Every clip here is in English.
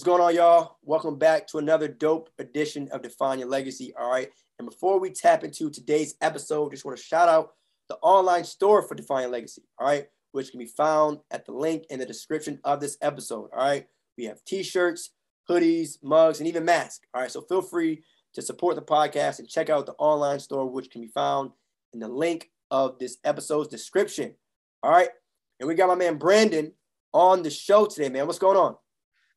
What's going on, y'all? Welcome back to another dope edition of Define Your Legacy. All right. And before we tap into today's episode, just want to shout out the online store for Define Your Legacy. All right. Which can be found at the link in the description of this episode. All right. We have t shirts, hoodies, mugs, and even masks. All right. So feel free to support the podcast and check out the online store, which can be found in the link of this episode's description. All right. And we got my man Brandon on the show today, man. What's going on?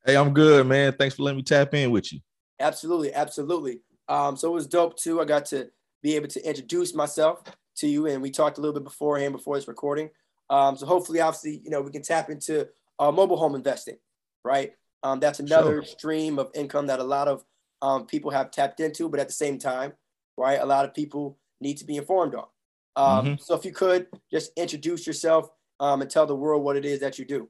Hey, I'm good, man. Thanks for letting me tap in with you. Absolutely, absolutely. Um, so it was dope too. I got to be able to introduce myself to you, and we talked a little bit beforehand before this recording. Um, so hopefully, obviously, you know, we can tap into uh, mobile home investing, right? Um, that's another sure. stream of income that a lot of um, people have tapped into, but at the same time, right, a lot of people need to be informed on. Um, mm-hmm. So if you could just introduce yourself um, and tell the world what it is that you do.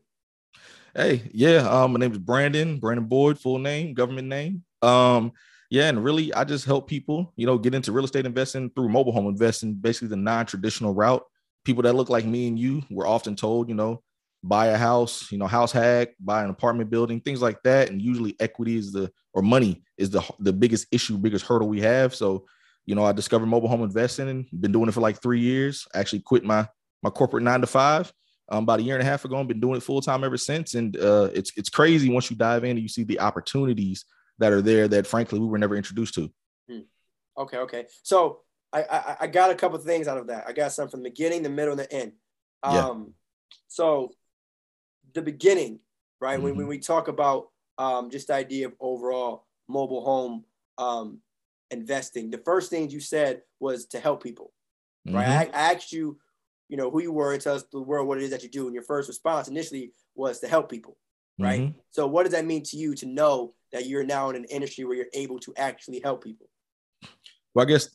Hey, yeah, um, my name is Brandon, Brandon Boyd, full name, government name. Um, yeah, and really, I just help people, you know, get into real estate investing through mobile home investing, basically the non-traditional route. People that look like me and you were often told, you know, buy a house, you know, house hack, buy an apartment building, things like that. And usually, equity is the or money is the the biggest issue, biggest hurdle we have. So, you know, I discovered mobile home investing and been doing it for like three years. Actually quit my my corporate nine to five um, about a year and a half ago and been doing it full time ever since. And uh, it's it's crazy once you dive in and you see the opportunities that are there that frankly we were never introduced to. Hmm. Okay, okay. So I, I, I got a couple things out of that. I got some from the beginning, the middle, and the end. Um, yeah. So the beginning, right? Mm-hmm. When when we talk about um, just the idea of overall mobile home um, investing, the first thing you said was to help people, right? Mm-hmm. I, I asked you you know, who you were and tell us the world what it is that you do. And your first response initially was to help people, right? Mm-hmm. So what does that mean to you to know that you're now in an industry where you're able to actually help people? Well, I guess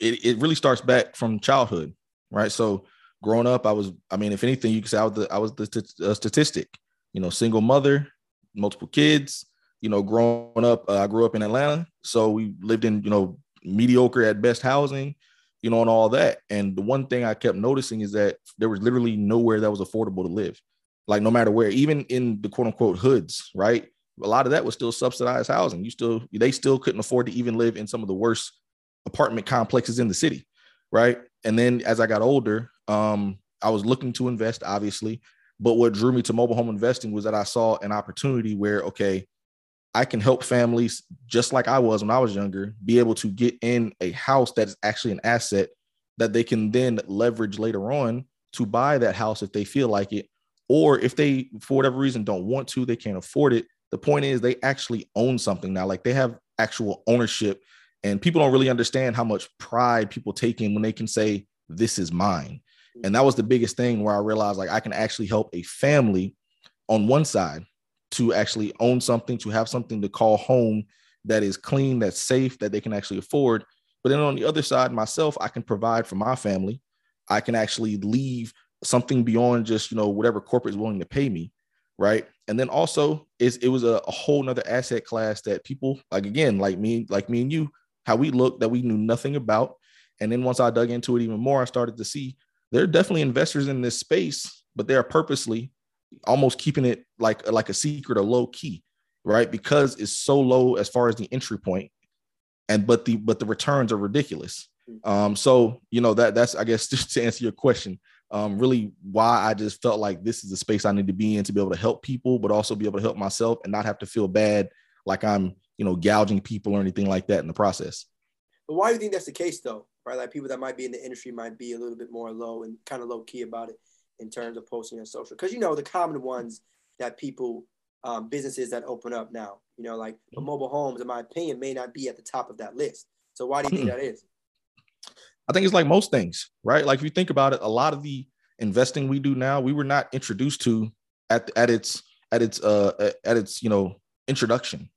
it, it really starts back from childhood, right? So growing up, I was, I mean, if anything, you could say I was the, I was the t- uh, statistic, you know, single mother, multiple kids, you know, growing up, uh, I grew up in Atlanta. So we lived in, you know, mediocre at best housing you know, and all that. And the one thing I kept noticing is that there was literally nowhere that was affordable to live. Like no matter where, even in the quote unquote hoods, right? A lot of that was still subsidized housing. You still they still couldn't afford to even live in some of the worst apartment complexes in the city, right? And then as I got older, um, I was looking to invest, obviously. But what drew me to mobile home investing was that I saw an opportunity where, okay, I can help families just like I was when I was younger be able to get in a house that is actually an asset that they can then leverage later on to buy that house if they feel like it. Or if they, for whatever reason, don't want to, they can't afford it. The point is, they actually own something now. Like they have actual ownership. And people don't really understand how much pride people take in when they can say, This is mine. And that was the biggest thing where I realized like I can actually help a family on one side to actually own something, to have something to call home that is clean, that's safe, that they can actually afford. But then on the other side, myself, I can provide for my family. I can actually leave something beyond just, you know, whatever corporate is willing to pay me. Right. And then also is it was a, a whole nother asset class that people like again, like me, like me and you, how we look that we knew nothing about. And then once I dug into it even more, I started to see there are definitely investors in this space, but they are purposely almost keeping it like like a secret or low key, right? Because it's so low as far as the entry point, and but the but the returns are ridiculous. Um, so you know that that's I guess just to answer your question, um, really why I just felt like this is a space I need to be in to be able to help people, but also be able to help myself and not have to feel bad like I'm you know gouging people or anything like that in the process. But why do you think that's the case though? Right, like people that might be in the industry might be a little bit more low and kind of low key about it in terms of posting on social? Because you know the common ones that people, um, businesses that open up now, you know, like the mm-hmm. mobile homes, in my opinion, may not be at the top of that list. So why do you think hmm. that is? I think it's like most things, right? Like if you think about it, a lot of the investing we do now, we were not introduced to at at its at its uh at its you know introduction,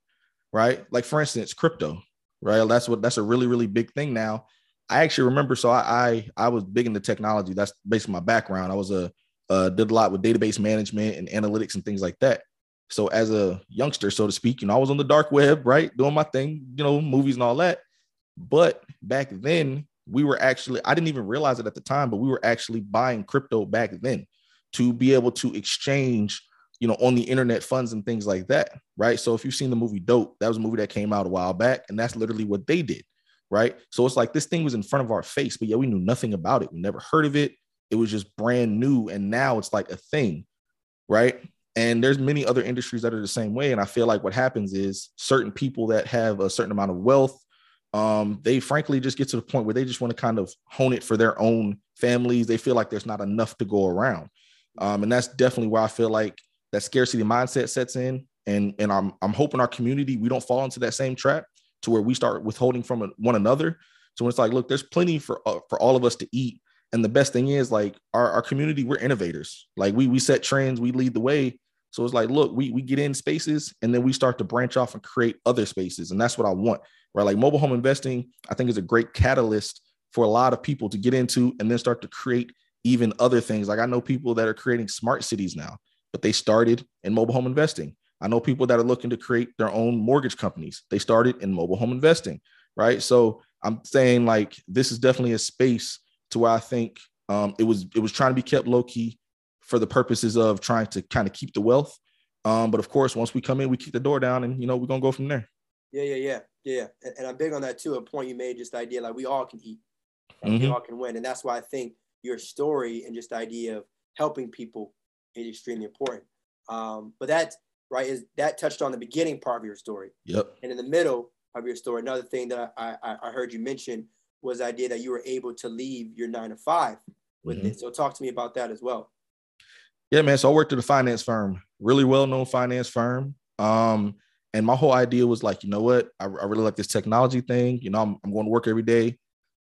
right? Like for instance, crypto, right? That's what that's a really really big thing now. I actually remember. So I, I, I was big into technology. That's basically my background. I was a uh, did a lot with database management and analytics and things like that. So as a youngster, so to speak, you know, I was on the dark web, right, doing my thing, you know, movies and all that. But back then, we were actually I didn't even realize it at the time, but we were actually buying crypto back then to be able to exchange you know, on the internet funds and things like that, right? So if you've seen the movie Dope, that was a movie that came out a while back, and that's literally what they did, right? So it's like this thing was in front of our face, but yeah, we knew nothing about it. We never heard of it. It was just brand new, and now it's like a thing, right? And there's many other industries that are the same way. And I feel like what happens is certain people that have a certain amount of wealth, um, they frankly just get to the point where they just want to kind of hone it for their own families. They feel like there's not enough to go around. Um, and that's definitely where I feel like that scarcity mindset sets in. And, and I'm, I'm hoping our community, we don't fall into that same trap to where we start withholding from one another. So it's like, look, there's plenty for, uh, for all of us to eat. And the best thing is like our, our community, we're innovators. Like we, we set trends, we lead the way. So it's like, look, we, we get in spaces and then we start to branch off and create other spaces. And that's what I want, right? Like mobile home investing, I think is a great catalyst for a lot of people to get into and then start to create even other things. Like I know people that are creating smart cities now but they started in mobile home investing. I know people that are looking to create their own mortgage companies. They started in mobile home investing, right? So I'm saying like this is definitely a space to where I think um, it was it was trying to be kept low key for the purposes of trying to kind of keep the wealth. Um, but of course, once we come in, we kick the door down, and you know we're gonna go from there. Yeah, yeah, yeah, yeah. And, and I'm big on that too. A point you made, just the idea like we all can eat, mm-hmm. we all can win, and that's why I think your story and just the idea of helping people is extremely important. Um, but that right is that touched on the beginning part of your story. Yep. And in the middle of your story, another thing that I, I, I heard you mention was the idea that you were able to leave your nine to five with mm-hmm. it. So talk to me about that as well. Yeah, man. So I worked at a finance firm, really well-known finance firm. Um, and my whole idea was like, you know what? I, I really like this technology thing. You know, I'm, I'm going to work every day.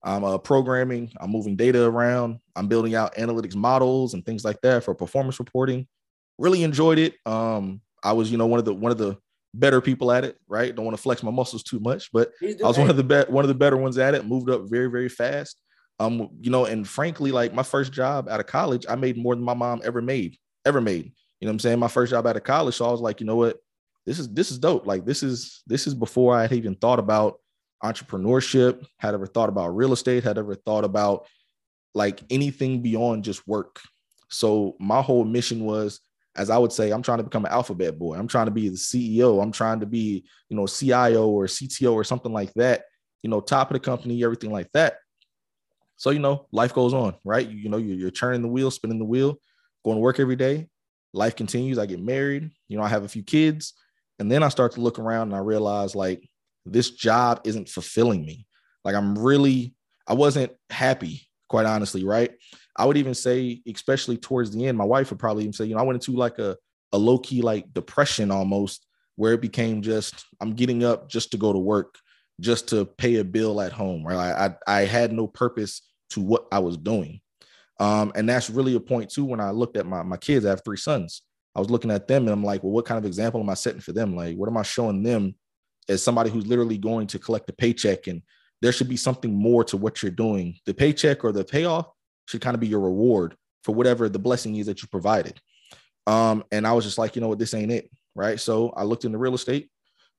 I'm uh, programming, I'm moving data around, I'm building out analytics models and things like that for performance reporting. Really enjoyed it. Um, I was, you know, one of the one of the better people at it, right? Don't want to flex my muscles too much, but I was one of the be- one of the better ones at it. Moved up very very fast. Um, you know, and frankly, like my first job out of college, I made more than my mom ever made, ever made. You know what I'm saying? My first job out of college, so I was like, you know what, this is this is dope. Like this is this is before I had even thought about entrepreneurship, had ever thought about real estate, had ever thought about like anything beyond just work. So my whole mission was, as I would say, I'm trying to become an alphabet boy. I'm trying to be the CEO. I'm trying to be, you know, CIO or CTO or something like that, you know, top of the company, everything like that. So, you know, life goes on, right? You, you know, you're, you're turning the wheel, spinning the wheel, going to work every day. Life continues. I get married, you know, I have a few kids. And then I start to look around and I realize like this job isn't fulfilling me. Like I'm really, I wasn't happy, quite honestly, right? I would even say, especially towards the end, my wife would probably even say, you know, I went into like a, a low key like depression almost, where it became just I'm getting up just to go to work, just to pay a bill at home, right? I I, I had no purpose to what I was doing. Um, and that's really a point too. When I looked at my my kids, I have three sons. I was looking at them and I'm like, well, what kind of example am I setting for them? Like, what am I showing them as somebody who's literally going to collect a paycheck and there should be something more to what you're doing. The paycheck or the payoff should kind of be your reward for whatever the blessing is that you provided. Um, and I was just like, you know what, this ain't it. Right. So I looked into real estate.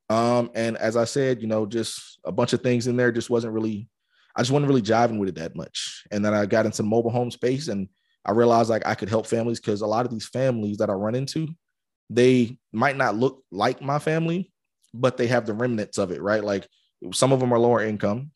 Um, and as I said, you know, just a bunch of things in there just wasn't really, I just wasn't really jiving with it that much. And then I got into mobile home space and I realized like I could help families because a lot of these families that I run into, they might not look like my family, but they have the remnants of it, right? Like some of them are lower income,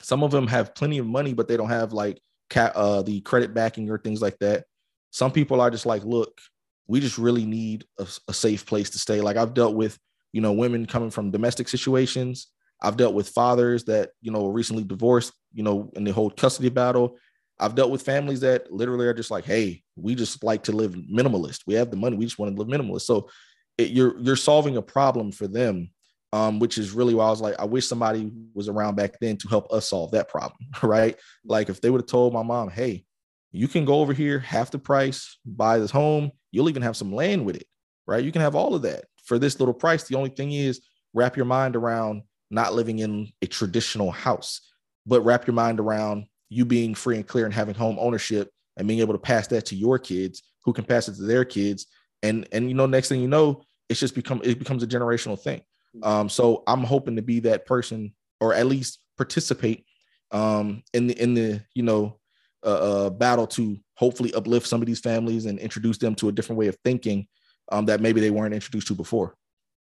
some of them have plenty of money, but they don't have like uh, the credit backing or things like that. Some people are just like, look, we just really need a, a safe place to stay. Like I've dealt with, you know, women coming from domestic situations. I've dealt with fathers that, you know, recently divorced, you know, in the whole custody battle. I've dealt with families that literally are just like, hey, we just like to live minimalist. We have the money, we just want to live minimalist. So it, you're you're solving a problem for them um, which is really why I was like, I wish somebody was around back then to help us solve that problem, right? Like if they would have told my mom, hey, you can go over here, half the price, buy this home, you'll even have some land with it, right? You can have all of that for this little price. The only thing is wrap your mind around not living in a traditional house, but wrap your mind around you being free and clear and having home ownership and being able to pass that to your kids who can pass it to their kids. And and you know, next thing you know, it's just become it becomes a generational thing. Um, so I'm hoping to be that person, or at least participate um, in the in the you know uh, uh, battle to hopefully uplift some of these families and introduce them to a different way of thinking um, that maybe they weren't introduced to before.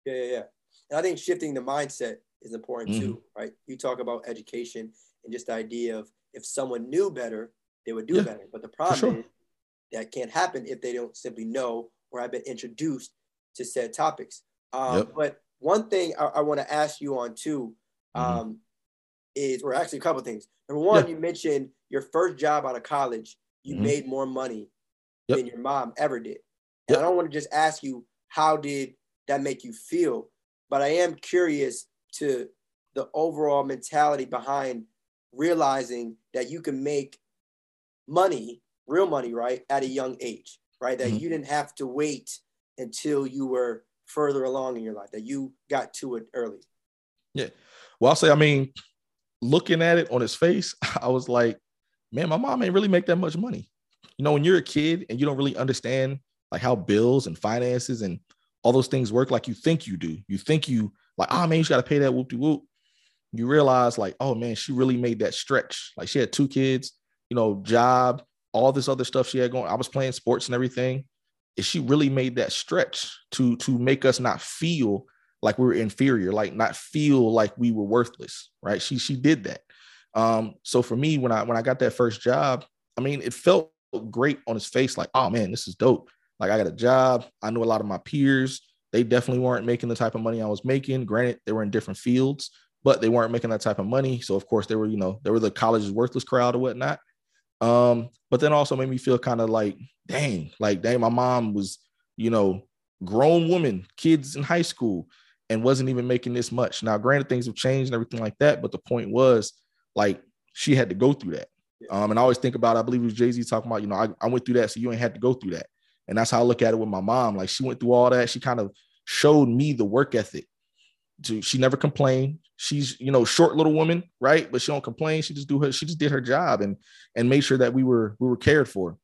Yeah, yeah, yeah. And I think shifting the mindset is important mm-hmm. too, right? You talk about education and just the idea of if someone knew better, they would do yeah, better. But the problem sure. is that can't happen if they don't simply know or have been introduced to said topics. Um, yep. But one thing I, I want to ask you on too mm-hmm. um, is, or actually a couple things. Number one, yeah. you mentioned your first job out of college, you mm-hmm. made more money yep. than your mom ever did. And yep. I don't want to just ask you how did that make you feel, but I am curious to the overall mentality behind realizing that you can make money, real money, right, at a young age, right? That mm-hmm. you didn't have to wait until you were further along in your life, that you got to it early. Yeah. Well, I'll say, I mean, looking at it on his face, I was like, man, my mom ain't really make that much money. You know, when you're a kid and you don't really understand like how bills and finances and all those things work like you think you do. You think you like, oh man, you got to pay that whoop de whoop. You realize like, oh man, she really made that stretch. Like she had two kids, you know, job, all this other stuff she had going. I was playing sports and everything. She really made that stretch to to make us not feel like we were inferior, like not feel like we were worthless, right? She she did that. Um, so for me, when I when I got that first job, I mean, it felt great on his face, like, oh man, this is dope. Like I got a job. I know a lot of my peers. They definitely weren't making the type of money I was making. Granted, they were in different fields, but they weren't making that type of money. So of course they were, you know, they were the college's worthless crowd or whatnot. Um, but then also made me feel kind of like, dang, like dang, my mom was, you know, grown woman, kids in high school, and wasn't even making this much. Now, granted, things have changed and everything like that, but the point was like she had to go through that. Um, and I always think about, I believe it was Jay Z talking about, you know, I, I went through that, so you ain't had to go through that. And that's how I look at it with my mom. Like she went through all that. She kind of showed me the work ethic. To, she never complained. She's, you know, short little woman, right? But she don't complain. She just do her, she just did her job and and made sure that we were we were cared for.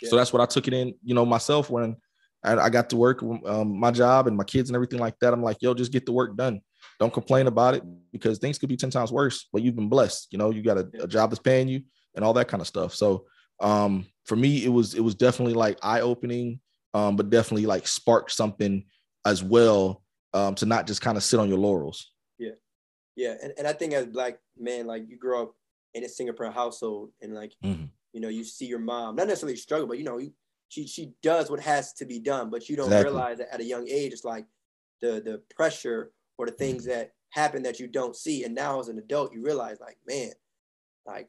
Yeah. So that's what I took it in, you know, myself when I, I got to work um, my job and my kids and everything like that. I'm like, yo, just get the work done. Don't complain about it because things could be 10 times worse, but you've been blessed. You know, you got a, a job that's paying you and all that kind of stuff. So um, for me, it was it was definitely like eye opening, um, but definitely like sparked something as well um, to not just kind of sit on your laurels. Yeah, and, and I think as black man, like you grow up in a single parent household, and like mm-hmm. you know, you see your mom not necessarily struggle, but you know, she she does what has to be done, but you don't exactly. realize that at a young age, it's like the the pressure or the things mm-hmm. that happen that you don't see, and now as an adult, you realize like, man, like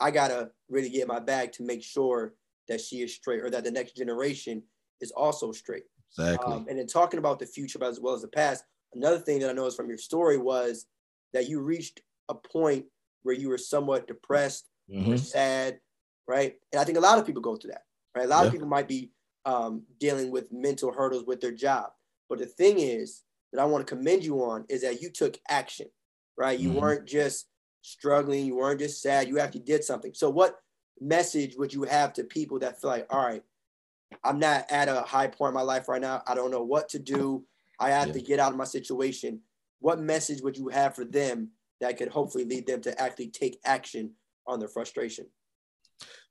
I gotta really get my bag to make sure that she is straight or that the next generation is also straight. Exactly. Um, and then talking about the future as well as the past, another thing that I noticed from your story was that you reached a point where you were somewhat depressed mm-hmm. or sad, right? And I think a lot of people go through that, right? A lot yeah. of people might be um, dealing with mental hurdles with their job. But the thing is that I want to commend you on is that you took action, right? You mm-hmm. weren't just struggling, you weren't just sad, you actually did something. So, what message would you have to people that feel like, all right, I'm not at a high point in my life right now. I don't know what to do. I have yeah. to get out of my situation. What message would you have for them that could hopefully lead them to actually take action on their frustration?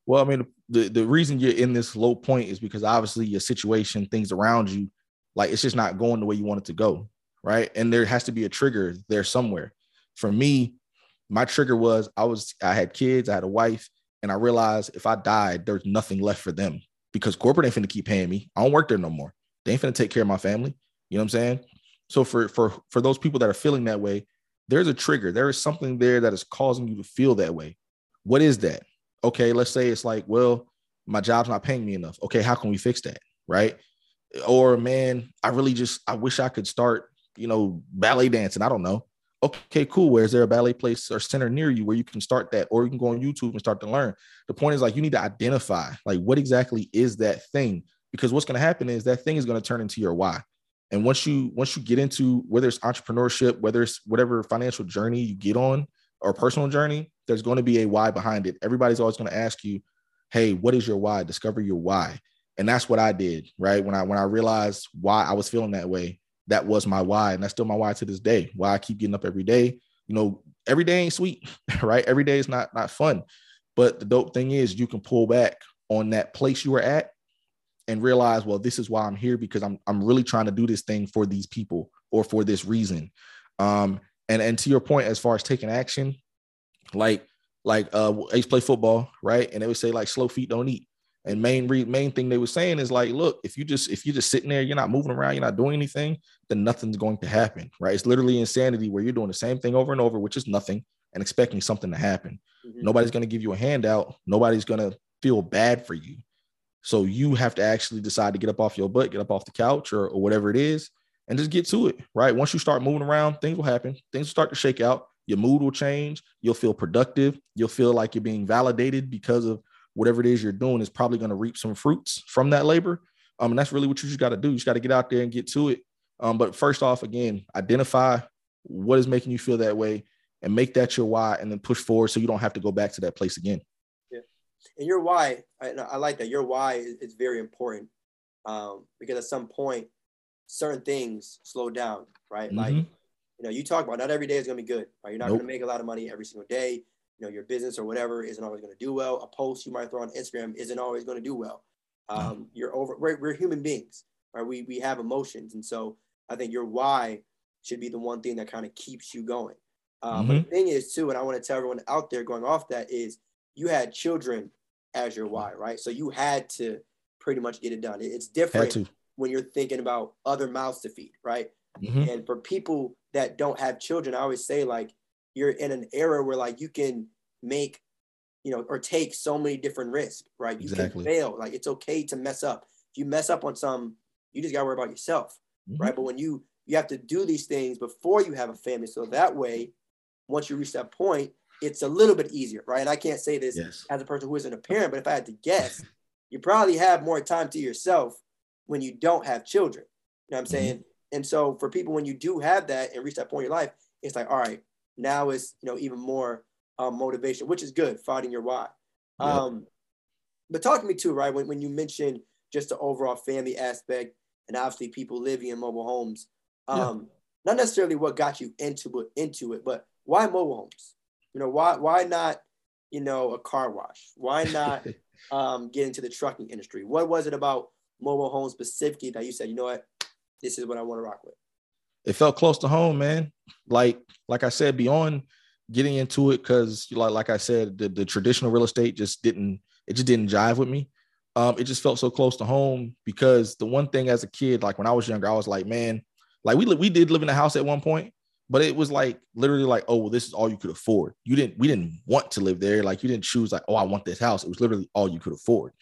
Well, I mean, the, the reason you're in this low point is because obviously your situation, things around you, like it's just not going the way you want it to go. Right. And there has to be a trigger there somewhere. For me, my trigger was I was I had kids, I had a wife, and I realized if I died, there's nothing left for them because corporate ain't finna keep paying me. I don't work there no more. They ain't finna take care of my family. You know what I'm saying? So for for for those people that are feeling that way, there's a trigger. There is something there that is causing you to feel that way. What is that? Okay, let's say it's like, well, my job's not paying me enough. Okay, how can we fix that? Right? Or man, I really just I wish I could start, you know, ballet dancing. I don't know okay, cool. Where is there a ballet place or center near you where you can start that, or you can go on YouTube and start to learn? The point is like you need to identify like what exactly is that thing, because what's going to happen is that thing is going to turn into your why. And once you once you get into whether it's entrepreneurship, whether it's whatever financial journey you get on or personal journey, there's going to be a why behind it. Everybody's always going to ask you, "Hey, what is your why?" Discover your why. And that's what I did, right? When I when I realized why I was feeling that way, that was my why. And that's still my why to this day. Why I keep getting up every day. You know, every day ain't sweet, right? Every day is not not fun. But the dope thing is you can pull back on that place you were at and realize, well, this is why I'm here because I'm I'm really trying to do this thing for these people or for this reason. Um, and and to your point, as far as taking action, like like uh, I used to play football, right? And they would say like slow feet don't eat. And main re- main thing they were saying is like, look, if you just if you're just sitting there, you're not moving around, you're not doing anything, then nothing's going to happen, right? It's literally insanity where you're doing the same thing over and over, which is nothing, and expecting something to happen. Mm-hmm. Nobody's going to give you a handout. Nobody's going to feel bad for you. So you have to actually decide to get up off your butt, get up off the couch or, or whatever it is, and just get to it, right? Once you start moving around, things will happen. Things will start to shake out. Your mood will change. You'll feel productive. You'll feel like you're being validated because of whatever it is you're doing is probably going to reap some fruits from that labor. Um, and that's really what you just got to do. You just got to get out there and get to it. Um, but first off, again, identify what is making you feel that way and make that your why and then push forward so you don't have to go back to that place again. And your why, I, I like that. Your why is, is very important um, because at some point, certain things slow down, right? Mm-hmm. Like, you know, you talk about not every day is going to be good, right? You're not nope. going to make a lot of money every single day you know your business or whatever isn't always going to do well. A post you might throw on Instagram isn't always going to do well. Um, you're over. We're, we're human beings, right? We we have emotions, and so I think your why should be the one thing that kind of keeps you going. Um, mm-hmm. But the mm-hmm. thing is too, and I want to tell everyone out there going off that is you had children as your why, right? So you had to pretty much get it done. It's different when you're thinking about other mouths to feed, right? Mm-hmm. And for people that don't have children, I always say like you're in an era where like you can make you know or take so many different risks right you exactly. can fail like it's okay to mess up if you mess up on some you just gotta worry about yourself mm-hmm. right but when you you have to do these things before you have a family so that way once you reach that point it's a little bit easier right and i can't say this yes. as a person who isn't a parent but if i had to guess you probably have more time to yourself when you don't have children you know what i'm saying mm-hmm. and so for people when you do have that and reach that point in your life it's like all right now is you know even more um, motivation, which is good, finding your why. Yep. Um, but talk to me too, right? When, when you mentioned just the overall family aspect and obviously people living in mobile homes, um, not necessarily what got you into it, into it, but why mobile homes? You know, why why not, you know, a car wash? Why not um, get into the trucking industry? What was it about mobile homes specifically that you said, you know what, this is what I want to rock with? it felt close to home, man. Like like I said, beyond getting into it, because like like I said, the, the traditional real estate just didn't it just didn't jive with me. Um, it just felt so close to home because the one thing as a kid, like when I was younger, I was like, man, like we we did live in a house at one point, but it was like literally like, oh, well, this is all you could afford. You didn't we didn't want to live there. Like you didn't choose like, oh, I want this house. It was literally all you could afford.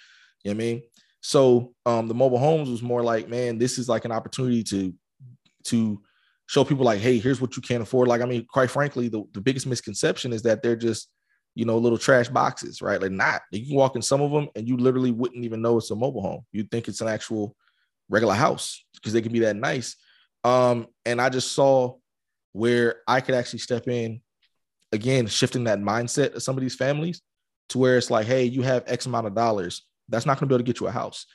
You know what I mean? So um, the mobile homes was more like, man, this is like an opportunity to to show people like, hey, here's what you can't afford. Like, I mean, quite frankly, the, the biggest misconception is that they're just, you know, little trash boxes, right? Like, not. You can walk in some of them and you literally wouldn't even know it's a mobile home. You'd think it's an actual regular house because they can be that nice. Um, and I just saw where I could actually step in again, shifting that mindset of some of these families to where it's like, hey, you have X amount of dollars. That's not going to be able to get you a house.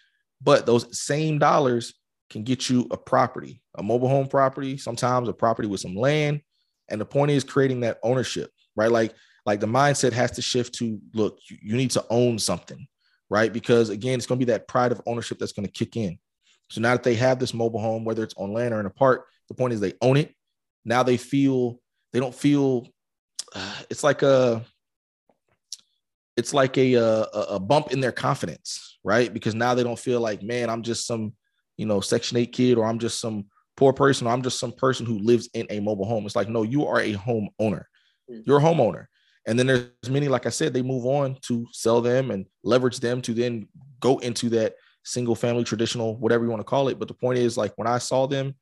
But those same dollars can get you a property, a mobile home property, sometimes a property with some land. And the point is creating that ownership, right? Like, like the mindset has to shift to look, you, need to own something, right? Because again, it's going to be that pride of ownership that's going to kick in. So now that they have this mobile home, whether it's on land or in a park, the point is they own it. Now they feel they don't feel uh, it's like a it's like a, a a bump in their confidence, right? Because now they don't feel like, man, I'm just some you know, Section 8 kid, or I'm just some poor person, or I'm just some person who lives in a mobile home. It's like, no, you are a home owner. Mm. You're a homeowner. And then there's many, like I said, they move on to sell them and leverage them to then go into that single family, traditional, whatever you want to call it. But the point is, like when I saw them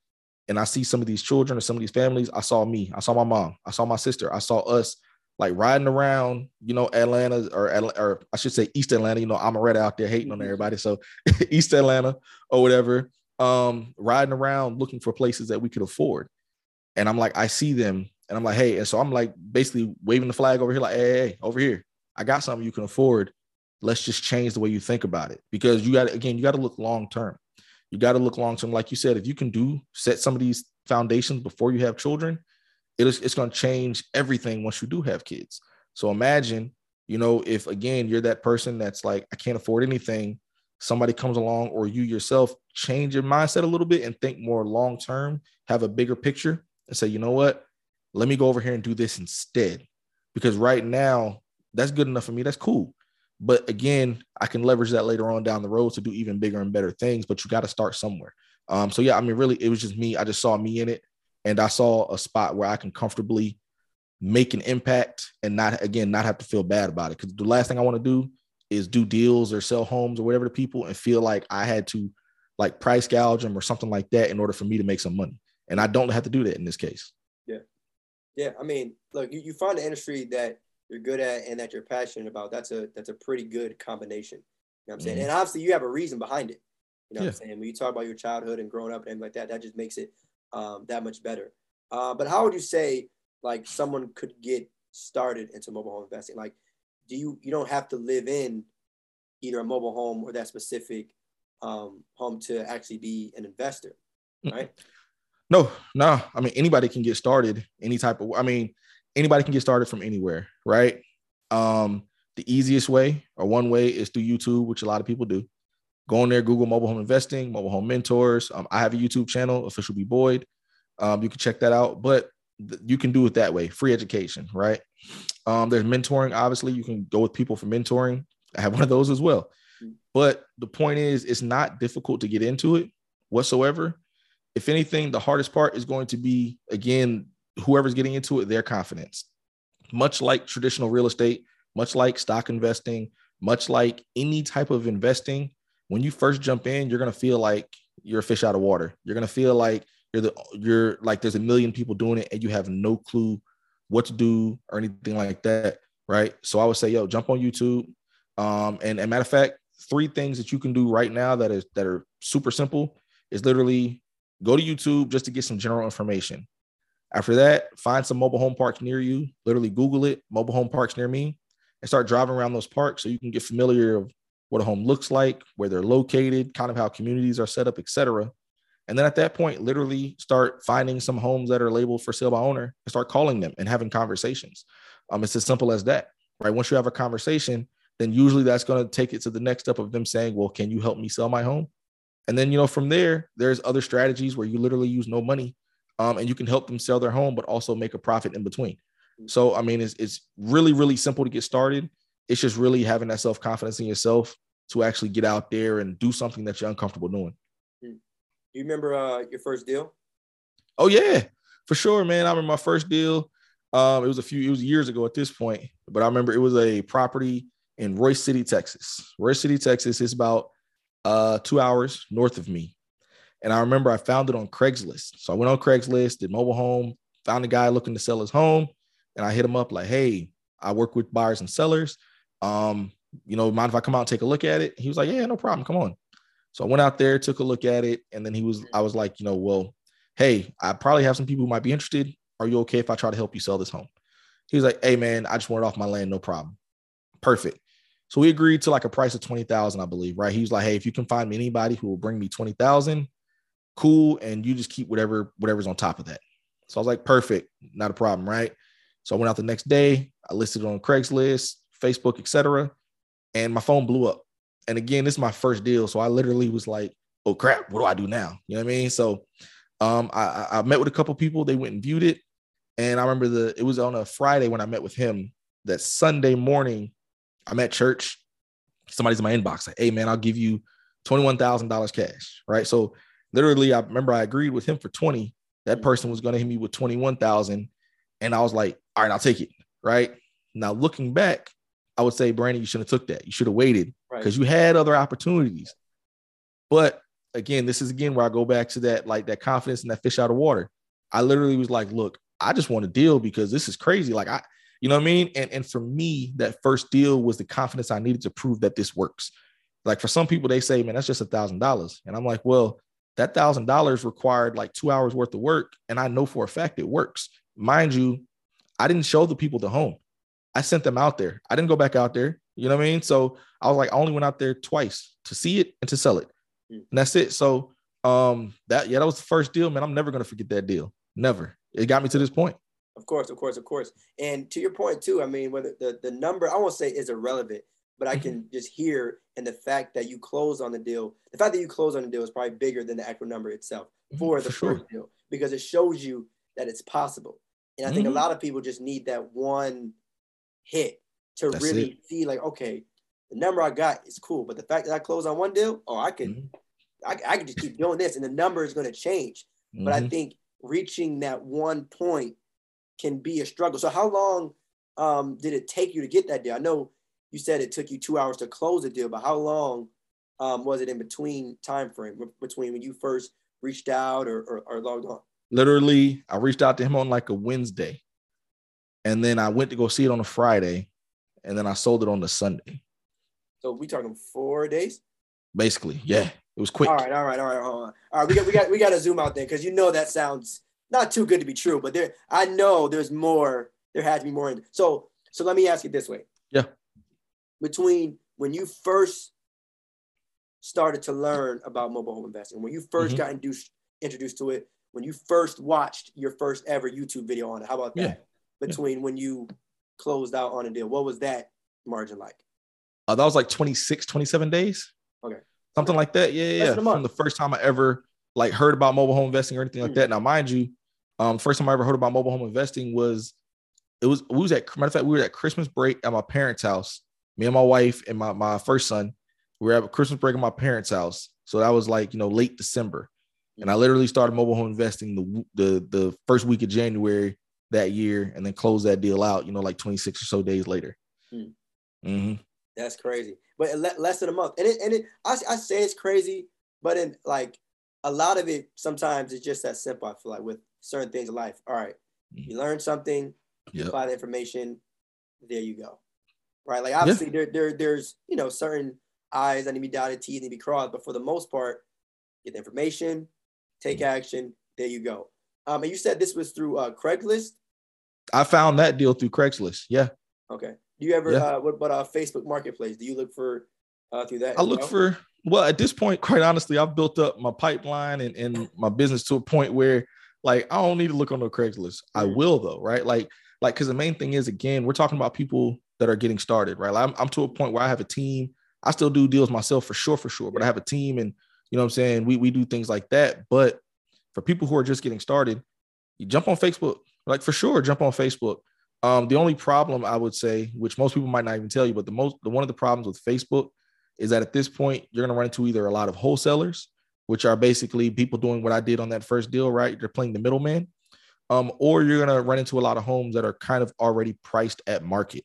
and I see some of these children or some of these families, I saw me, I saw my mom, I saw my sister, I saw us like riding around, you know, Atlanta or or I should say East Atlanta. You know, I'm already out there hating on mm-hmm. everybody. So East Atlanta or whatever, um, riding around looking for places that we could afford. And I'm like, I see them, and I'm like, hey, and so I'm like basically waving the flag over here, like, hey, hey, hey over here, I got something you can afford. Let's just change the way you think about it because you got again, you got to look long term. You got to look long term, like you said. If you can do set some of these foundations before you have children, it is it's going to change everything once you do have kids. So imagine, you know, if again you're that person that's like, I can't afford anything, somebody comes along or you yourself change your mindset a little bit and think more long term, have a bigger picture and say, you know what? Let me go over here and do this instead. Because right now, that's good enough for me. That's cool. But again, I can leverage that later on down the road to do even bigger and better things. But you got to start somewhere. Um, so yeah, I mean, really, it was just me. I just saw me in it, and I saw a spot where I can comfortably make an impact and not again not have to feel bad about it. Because the last thing I want to do is do deals or sell homes or whatever to people and feel like I had to like price gouge them or something like that in order for me to make some money. And I don't have to do that in this case. Yeah. Yeah. I mean, look, you, you find the industry that you're good at and that you're passionate about. That's a that's a pretty good combination. You know what I'm saying? Mm-hmm. And obviously you have a reason behind it. You know yeah. what I'm saying? When you talk about your childhood and growing up and like that, that just makes it um, that much better. Uh, but how would you say like someone could get started into mobile home investing? Like, do you you don't have to live in either a mobile home or that specific um, home to actually be an investor, right? No, no. I mean, anybody can get started any type of. I mean, anybody can get started from anywhere, right? Um, the easiest way or one way is through YouTube, which a lot of people do. Go on there, Google mobile home investing, mobile home mentors. Um, I have a YouTube channel, official B Boyd. Um, you can check that out, but th- you can do it that way, free education, right? Um, there's mentoring. Obviously, you can go with people for mentoring. I have one of those as well. But the point is, it's not difficult to get into it whatsoever. If anything, the hardest part is going to be, again, whoever's getting into it, their confidence. Much like traditional real estate, much like stock investing, much like any type of investing, when you first jump in, you're gonna feel like you're a fish out of water. You're gonna feel like you're the you're like there's a million people doing it and you have no clue what to do or anything like that. Right. So I would say, yo, jump on YouTube. Um, and, and matter of fact, three things that you can do right now that is that are super simple is literally go to YouTube just to get some general information. After that, find some mobile home parks near you. Literally Google it, mobile home parks near me, and start driving around those parks so you can get familiar of what a home looks like, where they're located, kind of how communities are set up, etc. And then at that point, literally start finding some homes that are labeled for sale by owner and start calling them and having conversations. Um, it's as simple as that, right? Once you have a conversation, then usually that's going to take it to the next step of them saying, Well, can you help me sell my home? And then, you know, from there, there's other strategies where you literally use no money um, and you can help them sell their home, but also make a profit in between. So, I mean, it's, it's really, really simple to get started. It's just really having that self confidence in yourself to actually get out there and do something that you're uncomfortable doing. Hmm. Do you remember uh, your first deal? Oh, yeah, for sure, man. I remember my first deal. Um, it was a few, it was years ago at this point, but I remember it was a property in Royse City, Texas. Royse City, Texas is about uh, two hours north of me. And I remember I found it on Craigslist. So I went on Craigslist, did mobile home, found a guy looking to sell his home. And I hit him up like, hey, I work with buyers and sellers. Um, you know, mind if I come out and take a look at it? He was like, yeah, no problem. Come on. So I went out there, took a look at it. And then he was, I was like, you know, well, hey, I probably have some people who might be interested. Are you okay if I try to help you sell this home? He was like, hey, man, I just want it off my land. No problem. Perfect. So we agreed to like a price of 20,000, I believe, right? He was like, Hey, if you can find me anybody who will bring me 20,000, cool. And you just keep whatever, whatever's on top of that. So I was like, perfect, not a problem, right? So I went out the next day, I listed it on Craigslist, Facebook, etc. And my phone blew up. And again, this is my first deal. So I literally was like, oh crap, what do I do now? You know what I mean? So um, I, I met with a couple people, they went and viewed it. And I remember the it was on a Friday when I met with him. That Sunday morning, I'm at church. Somebody's in my inbox like, "Hey man, I'll give you twenty one thousand dollars cash." Right. So literally, I remember I agreed with him for twenty. That mm-hmm. person was going to hit me with twenty one thousand, and I was like, "All right, I'll take it." Right. Now looking back, I would say, Brandon, you should have took that. You should have waited because right. you had other opportunities. But again, this is again where I go back to that like that confidence and that fish out of water. I literally was like, "Look, I just want to deal because this is crazy." Like I you know what I mean? And and for me, that first deal was the confidence I needed to prove that this works. Like for some people, they say, man, that's just a thousand dollars. And I'm like, well, that thousand dollars required like two hours worth of work. And I know for a fact it works. Mind you, I didn't show the people the home. I sent them out there. I didn't go back out there. You know what I mean? So I was like, I only went out there twice to see it and to sell it. Hmm. And that's it. So um that yeah, that was the first deal, man. I'm never gonna forget that deal. Never. It got me to this point. Of course, of course, of course. And to your point too, I mean, whether the, the number, I won't say is irrelevant, but I can mm-hmm. just hear and the fact that you close on the deal, the fact that you close on the deal is probably bigger than the actual number itself mm-hmm. for the first deal because it shows you that it's possible. And I think mm-hmm. a lot of people just need that one hit to That's really it. see like, okay, the number I got is cool, but the fact that I close on one deal, oh, I can, mm-hmm. I, I can just keep doing this, and the number is going to change. Mm-hmm. But I mm-hmm. think reaching that one point can be a struggle. So how long um, did it take you to get that deal? I know you said it took you two hours to close the deal, but how long um, was it in between time frame between when you first reached out or, or, or logged on? Literally, I reached out to him on like a Wednesday, and then I went to go see it on a Friday, and then I sold it on the Sunday. So we talking four days? Basically, yeah. It was quick. All right, all right, all right, hold on. All right, we got we got we got to zoom out there because you know that sounds not too good to be true, but there I know there's more. There has to be more. In, so so let me ask you this way. Yeah. Between when you first started to learn about mobile home investing, when you 1st mm-hmm. got introduced introduced to it, when you first watched your first ever YouTube video on it, how about that? Yeah. Between yeah. when you closed out on a deal, what was that margin like? Uh, that was like 26, 27 days. Okay. Something okay. like that. Yeah, yeah. From the first time I ever like heard about mobile home investing or anything like mm. that. Now, mind you, um, first time I ever heard about mobile home investing was it was we was at matter of fact, we were at Christmas break at my parents' house. Me and my wife and my, my first son. We were at Christmas break at my parents' house. So that was like, you know, late December. And I literally started mobile home investing the the the first week of January that year and then closed that deal out, you know, like 26 or so days later. Mm. Mm-hmm. That's crazy. But less than a month. And it, and it, I, I say it's crazy, but in like a lot of it, sometimes it's just that simple. I feel like with certain things in life. All right, mm-hmm. you learn something, yep. apply the information, there you go. Right. Like obviously yeah. there, there, there's, you know, certain I's that need to be dotted, T's need to be crossed. But for the most part, get the information, take mm-hmm. action, there you go. Um, and you said this was through uh, Craigslist. I found that deal through Craigslist. Yeah. Okay. Do you ever? Yeah. Uh, what about uh, Facebook Marketplace? Do you look for uh, through that? I look for. Well, at this point, quite honestly, I've built up my pipeline and, and my business to a point where, like, I don't need to look on the Craigslist. I mm. will though, right? Like, like because the main thing is again, we're talking about people that are getting started, right? Like, I'm, I'm to a point where I have a team. I still do deals myself for sure, for sure, but I have a team, and you know what I'm saying. We we do things like that, but for people who are just getting started, you jump on Facebook, like for sure, jump on Facebook. Um, the only problem I would say, which most people might not even tell you, but the most the one of the problems with Facebook is that at this point you're going to run into either a lot of wholesalers, which are basically people doing what I did on that first deal, right? They're playing the middleman, um, or you're going to run into a lot of homes that are kind of already priced at market,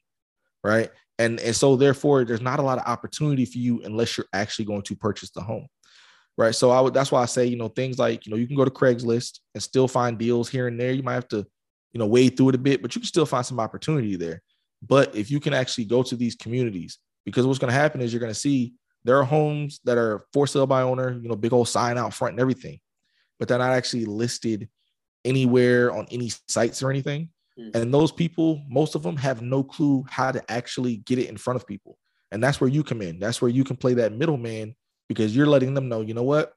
right? And and so therefore there's not a lot of opportunity for you unless you're actually going to purchase the home right? So I would that's why I say, you know, things like, you know, you can go to Craigslist and still find deals here and there. You might have to you know, wade through it a bit, but you can still find some opportunity there. But if you can actually go to these communities, because what's going to happen is you're going to see there are homes that are for sale by owner, you know, big old sign out front and everything, but they're not actually listed anywhere on any sites or anything. And mm. those people, most of them have no clue how to actually get it in front of people. And that's where you come in. That's where you can play that middleman because you're letting them know, you know what?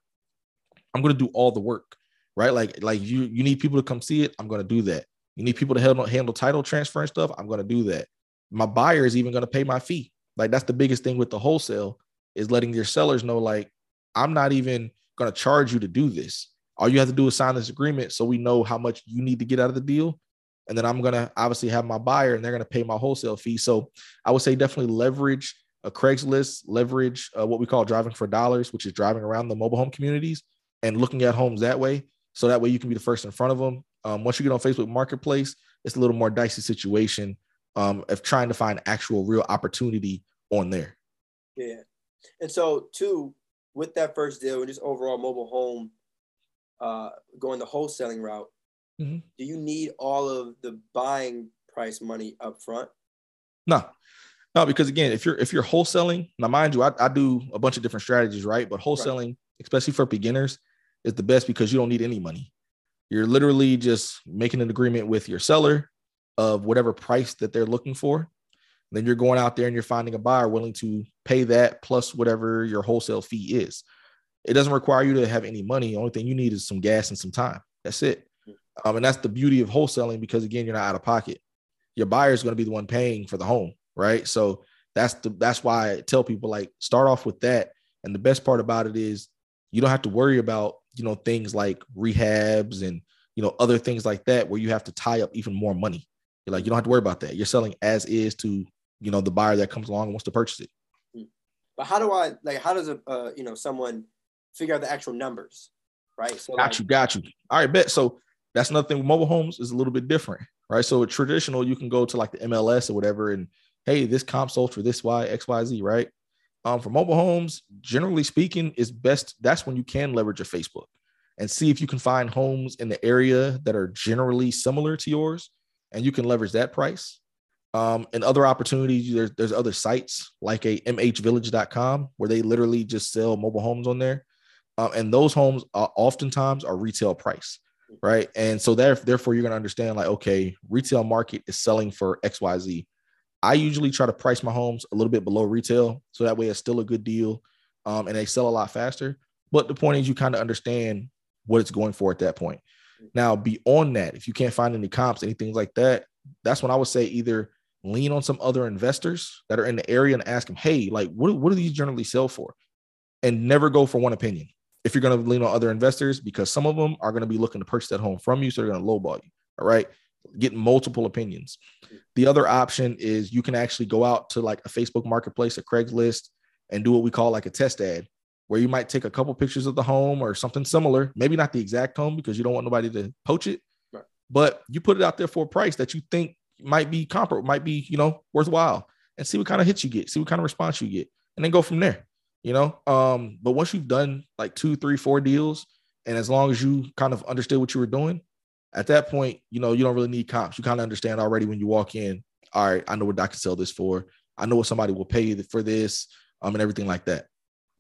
I'm going to do all the work, right? Like, like you, you need people to come see it. I'm going to do that. You need people to handle, handle title transfer and stuff. I'm going to do that. My buyer is even going to pay my fee. Like that's the biggest thing with the wholesale is letting your sellers know, like, I'm not even going to charge you to do this. All you have to do is sign this agreement so we know how much you need to get out of the deal. And then I'm to obviously have my buyer and they're to pay my wholesale fee. So I would say definitely leverage a Craigslist, leverage uh, what we call driving for dollars, which is driving around the mobile home communities and looking at homes that way. So that way you can be the first in front of them um, once you get on Facebook Marketplace, it's a little more dicey situation um, of trying to find actual real opportunity on there. Yeah. And so, two, with that first deal and just overall mobile home uh, going the wholesaling route, mm-hmm. do you need all of the buying price money up front? No. No, because again, if you're if you're wholesaling, now mind you, I, I do a bunch of different strategies, right? But wholesaling, right. especially for beginners, is the best because you don't need any money. You're literally just making an agreement with your seller of whatever price that they're looking for. Then you're going out there and you're finding a buyer willing to pay that plus whatever your wholesale fee is. It doesn't require you to have any money. The only thing you need is some gas and some time. That's it. Um, and that's the beauty of wholesaling because again, you're not out of pocket. Your buyer is going to be the one paying for the home, right? So That's the that's why I tell people like start off with that. And the best part about it is you don't have to worry about, you know, things like rehabs and you know other things like that where you have to tie up even more money. You're like, you don't have to worry about that. You're selling as is to, you know, the buyer that comes along and wants to purchase it. But how do I like how does a uh, you know someone figure out the actual numbers? Right. So got like- you, got you. All right, bet. So that's nothing. with mobile homes is a little bit different, right? So traditional, you can go to like the MLS or whatever, and hey, this comp sold for this Y, X, Y, Z, right? Um, for mobile homes, generally speaking, is best. That's when you can leverage your Facebook and see if you can find homes in the area that are generally similar to yours, and you can leverage that price. Um, and other opportunities, there's, there's other sites like a mhvillage.com where they literally just sell mobile homes on there. Um, and those homes are oftentimes are retail price right? And so there, therefore, you're going to understand like, okay, retail market is selling for X, Y, Z. I usually try to price my homes a little bit below retail, so that way it's still a good deal, um, and they sell a lot faster. But the point is, you kind of understand what it's going for at that point. Now, beyond that, if you can't find any comps, anything like that, that's when I would say either lean on some other investors that are in the area and ask them, hey, like, what, what do these generally sell for? And never go for one opinion if you're going to lean on other investors because some of them are going to be looking to purchase that home from you. So they're going to lowball you. All right. Get multiple opinions. The other option is you can actually go out to like a Facebook marketplace, a Craigslist, and do what we call like a test ad, where you might take a couple pictures of the home or something similar, maybe not the exact home because you don't want nobody to poach it, right. but you put it out there for a price that you think might be comparable, might be, you know, worthwhile and see what kind of hits you get, see what kind of response you get, and then go from there you know. Um, but once you've done like two, three, four deals, and as long as you kind of understood what you were doing, at that point, you know, you don't really need comps. You kind of understand already when you walk in. All right, I know what I can sell this for. I know what somebody will pay for this, um, and everything like that.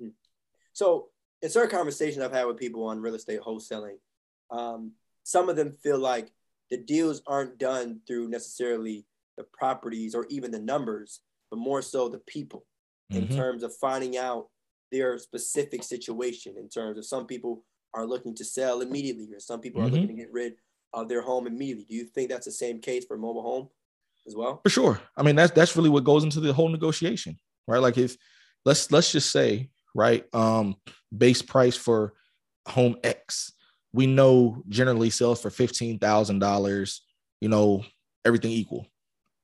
Hmm. So, in certain conversations I've had with people on real estate wholesaling, um, some of them feel like the deals aren't done through necessarily the properties or even the numbers, but more so the people in mm-hmm. terms of finding out their specific situation in terms of some people are looking to sell immediately or some people mm-hmm. are looking to get rid of their home immediately. Do you think that's the same case for mobile home as well? For sure. I mean, that's that's really what goes into the whole negotiation, right? Like if let's let's just say, right, um, base price for home X, we know generally sells for fifteen thousand dollars, you know, everything equal.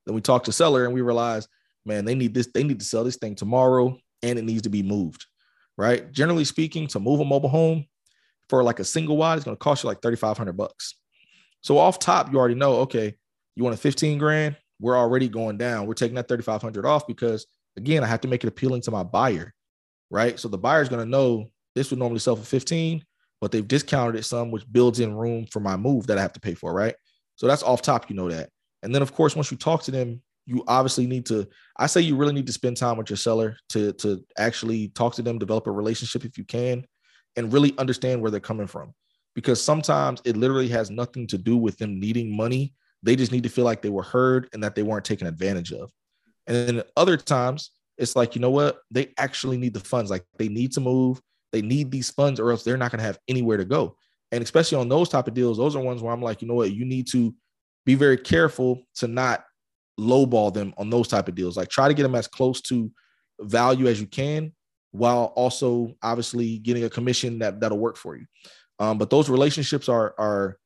Then we talk to seller and we realize man, they need this, they need to sell this thing tomorrow and it needs to be moved, right? Generally speaking, to move a mobile home for like a single wide, it's going to cost you like 3,500 bucks. So off top, you already know, okay, you want a 15 grand, we're already going down. We're taking that 3,500 off because again, I have to make it appealing to my buyer, right? So the buyer's going to know this would normally sell for 15, but they've discounted it some, which builds in room for my move that I have to pay for, right? So that's off top, you know that. And then of course, once you talk to them you obviously need to i say you really need to spend time with your seller to to actually talk to them develop a relationship if you can and really understand where they're coming from. Because sometimes it literally has nothing to do with them needing money. They just need to feel like they were heard and that they weren't taken advantage of. And then other times it's like you know what? They actually need the funds. Like they need to move. They need these funds or else they're not going to have anywhere to go. And especially on those type of deals those are ones where i'm like you know what? You need to be very careful to not lowball them on those type of deals. Like try to get them as close to value as you can, while also obviously getting a commission that that'll work for you. Um, but those relationships are are,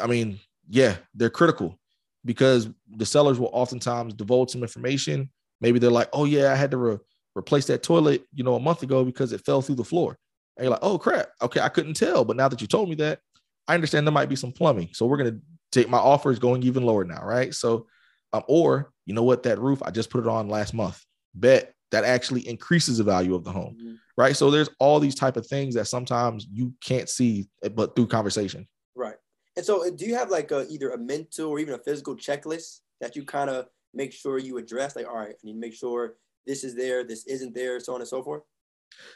I mean, yeah, they're critical because the sellers will oftentimes divulge some information. Maybe they're like, oh yeah, I had to re- replace that toilet, you know, a month ago because it fell through the floor. And you're like, oh crap, okay, I couldn't tell, but now that you told me that, I understand there might be some plumbing. So we're gonna take my offer is going even lower now, right? So um, or you know what, that roof I just put it on last month. Bet that actually increases the value of the home, mm-hmm. right? So there's all these type of things that sometimes you can't see, eh, but through conversation. Right. And so, uh, do you have like a, either a mental or even a physical checklist that you kind of make sure you address? Like, all right, I need to make sure this is there, this isn't there, so on and so forth.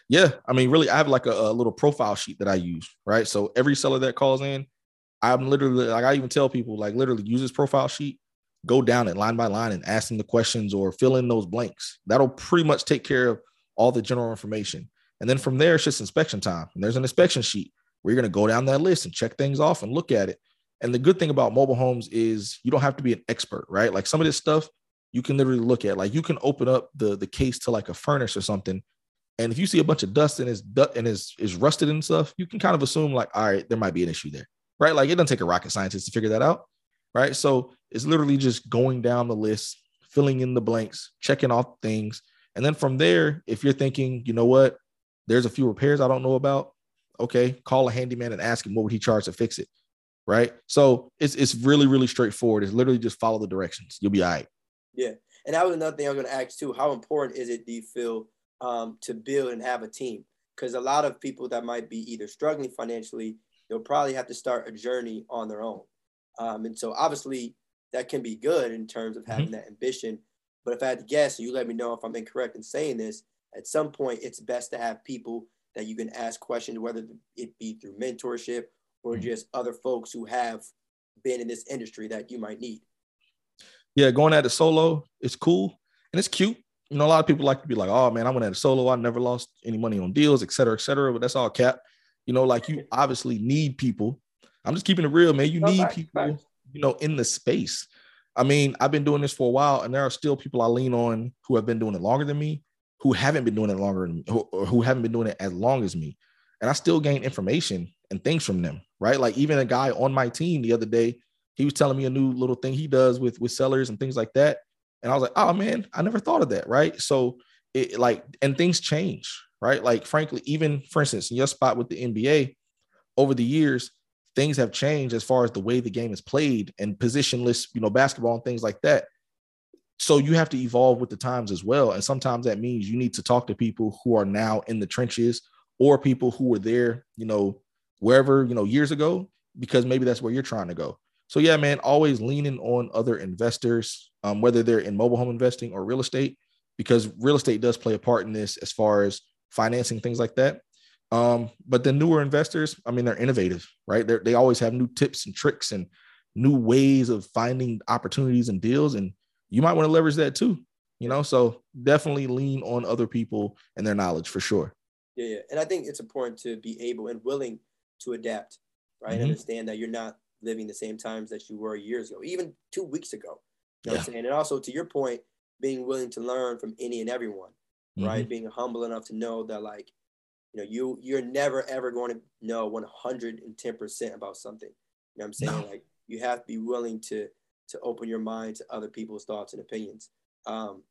Yeah, I mean, really, I have like a, a little profile sheet that I use, right? So every seller that calls in, I'm literally like I even tell people like literally use this profile sheet go down it line by line and ask them the questions or fill in those blanks. That'll pretty much take care of all the general information. And then from there, it's just inspection time. And there's an inspection sheet where you're going to go down that list and check things off and look at it. And the good thing about mobile homes is you don't have to be an expert, right? Like some of this stuff, you can literally look at like you can open up the the case to like a furnace or something and if you see a bunch of dust and is and is is rusted and stuff you can kind of assume like all right there might be an issue there right like it doesn't take a rocket scientist to figure that out right so it's literally just going down the list filling in the blanks checking off things and then from there if you're thinking you know what there's a few repairs i don't know about okay call a handyman and ask him what would he charge to fix it right so it's it's really really straightforward it's literally just follow the directions you'll be all right yeah. And that was another thing I was going to ask too. How important is it, do you feel, um, to build and have a team? Because a lot of people that might be either struggling financially, they'll probably have to start a journey on their own. Um, and so obviously that can be good in terms of having mm-hmm. that ambition. But if I had to guess, and you let me know if I'm incorrect in saying this, at some point it's best to have people that you can ask questions, whether it be through mentorship or mm-hmm. just other folks who have been in this industry that you might need yeah, going at it solo, it's cool and it's cute. You know, a lot of people like to be like, oh man, I went at it solo. I never lost any money on deals, et cetera, et cetera. But that's all cap. You know, like you obviously need people. I'm just keeping it real, man. You need people, you know, in the space. I mean, I've been doing this for a while, and there are still people I lean on who have been doing it longer than me, who haven't been doing it longer than me, or who haven't been doing it as long as me. And I still gain information and things from them, right? Like even a guy on my team the other day, he was telling me a new little thing he does with with sellers and things like that and i was like oh man i never thought of that right so it like and things change right like frankly even for instance in your spot with the nba over the years things have changed as far as the way the game is played and positionless you know basketball and things like that. So you have to evolve with the times as well. And sometimes that means you need to talk to people who are now in the trenches or people who were there you know wherever you know years ago because maybe that's where you're trying to go. So yeah, man, always leaning on other investors, um, whether they're in mobile home investing or real estate, because real estate does play a part in this as far as financing things like that. Um, but the newer investors, I mean, they're innovative, right? They're, they always have new tips and tricks and new ways of finding opportunities and deals, and you might want to leverage that too. You know, so definitely lean on other people and their knowledge for sure. Yeah, yeah. and I think it's important to be able and willing to adapt, right? Mm-hmm. Understand that you're not living the same times that you were years ago, even two weeks ago. You know yeah. what I'm saying? And also to your point, being willing to learn from any and everyone, mm-hmm. right? Being humble enough to know that like, you know, you you're never ever going to know 110% about something. You know what I'm saying? No. Like you have to be willing to to open your mind to other people's thoughts and opinions. Um,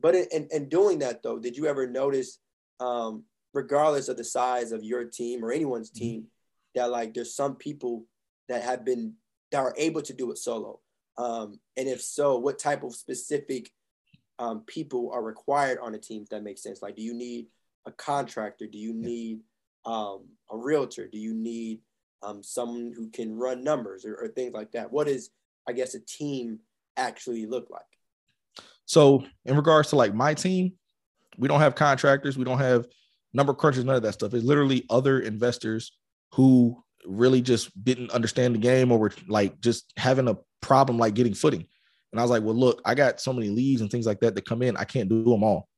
but in, in, in doing that though, did you ever notice, um, regardless of the size of your team or anyone's mm-hmm. team, that like there's some people that have been that are able to do it solo? Um, and if so, what type of specific um, people are required on a team? If that makes sense. Like, do you need a contractor? Do you need um, a realtor? Do you need um, someone who can run numbers or, or things like that? What is, I guess, a team actually look like? So, in regards to like my team, we don't have contractors. We don't have number crunchers. None of that stuff. It's literally other investors who really just didn't understand the game or were like just having a problem like getting footing. And I was like, well, look, I got so many leads and things like that that come in. I can't do them all.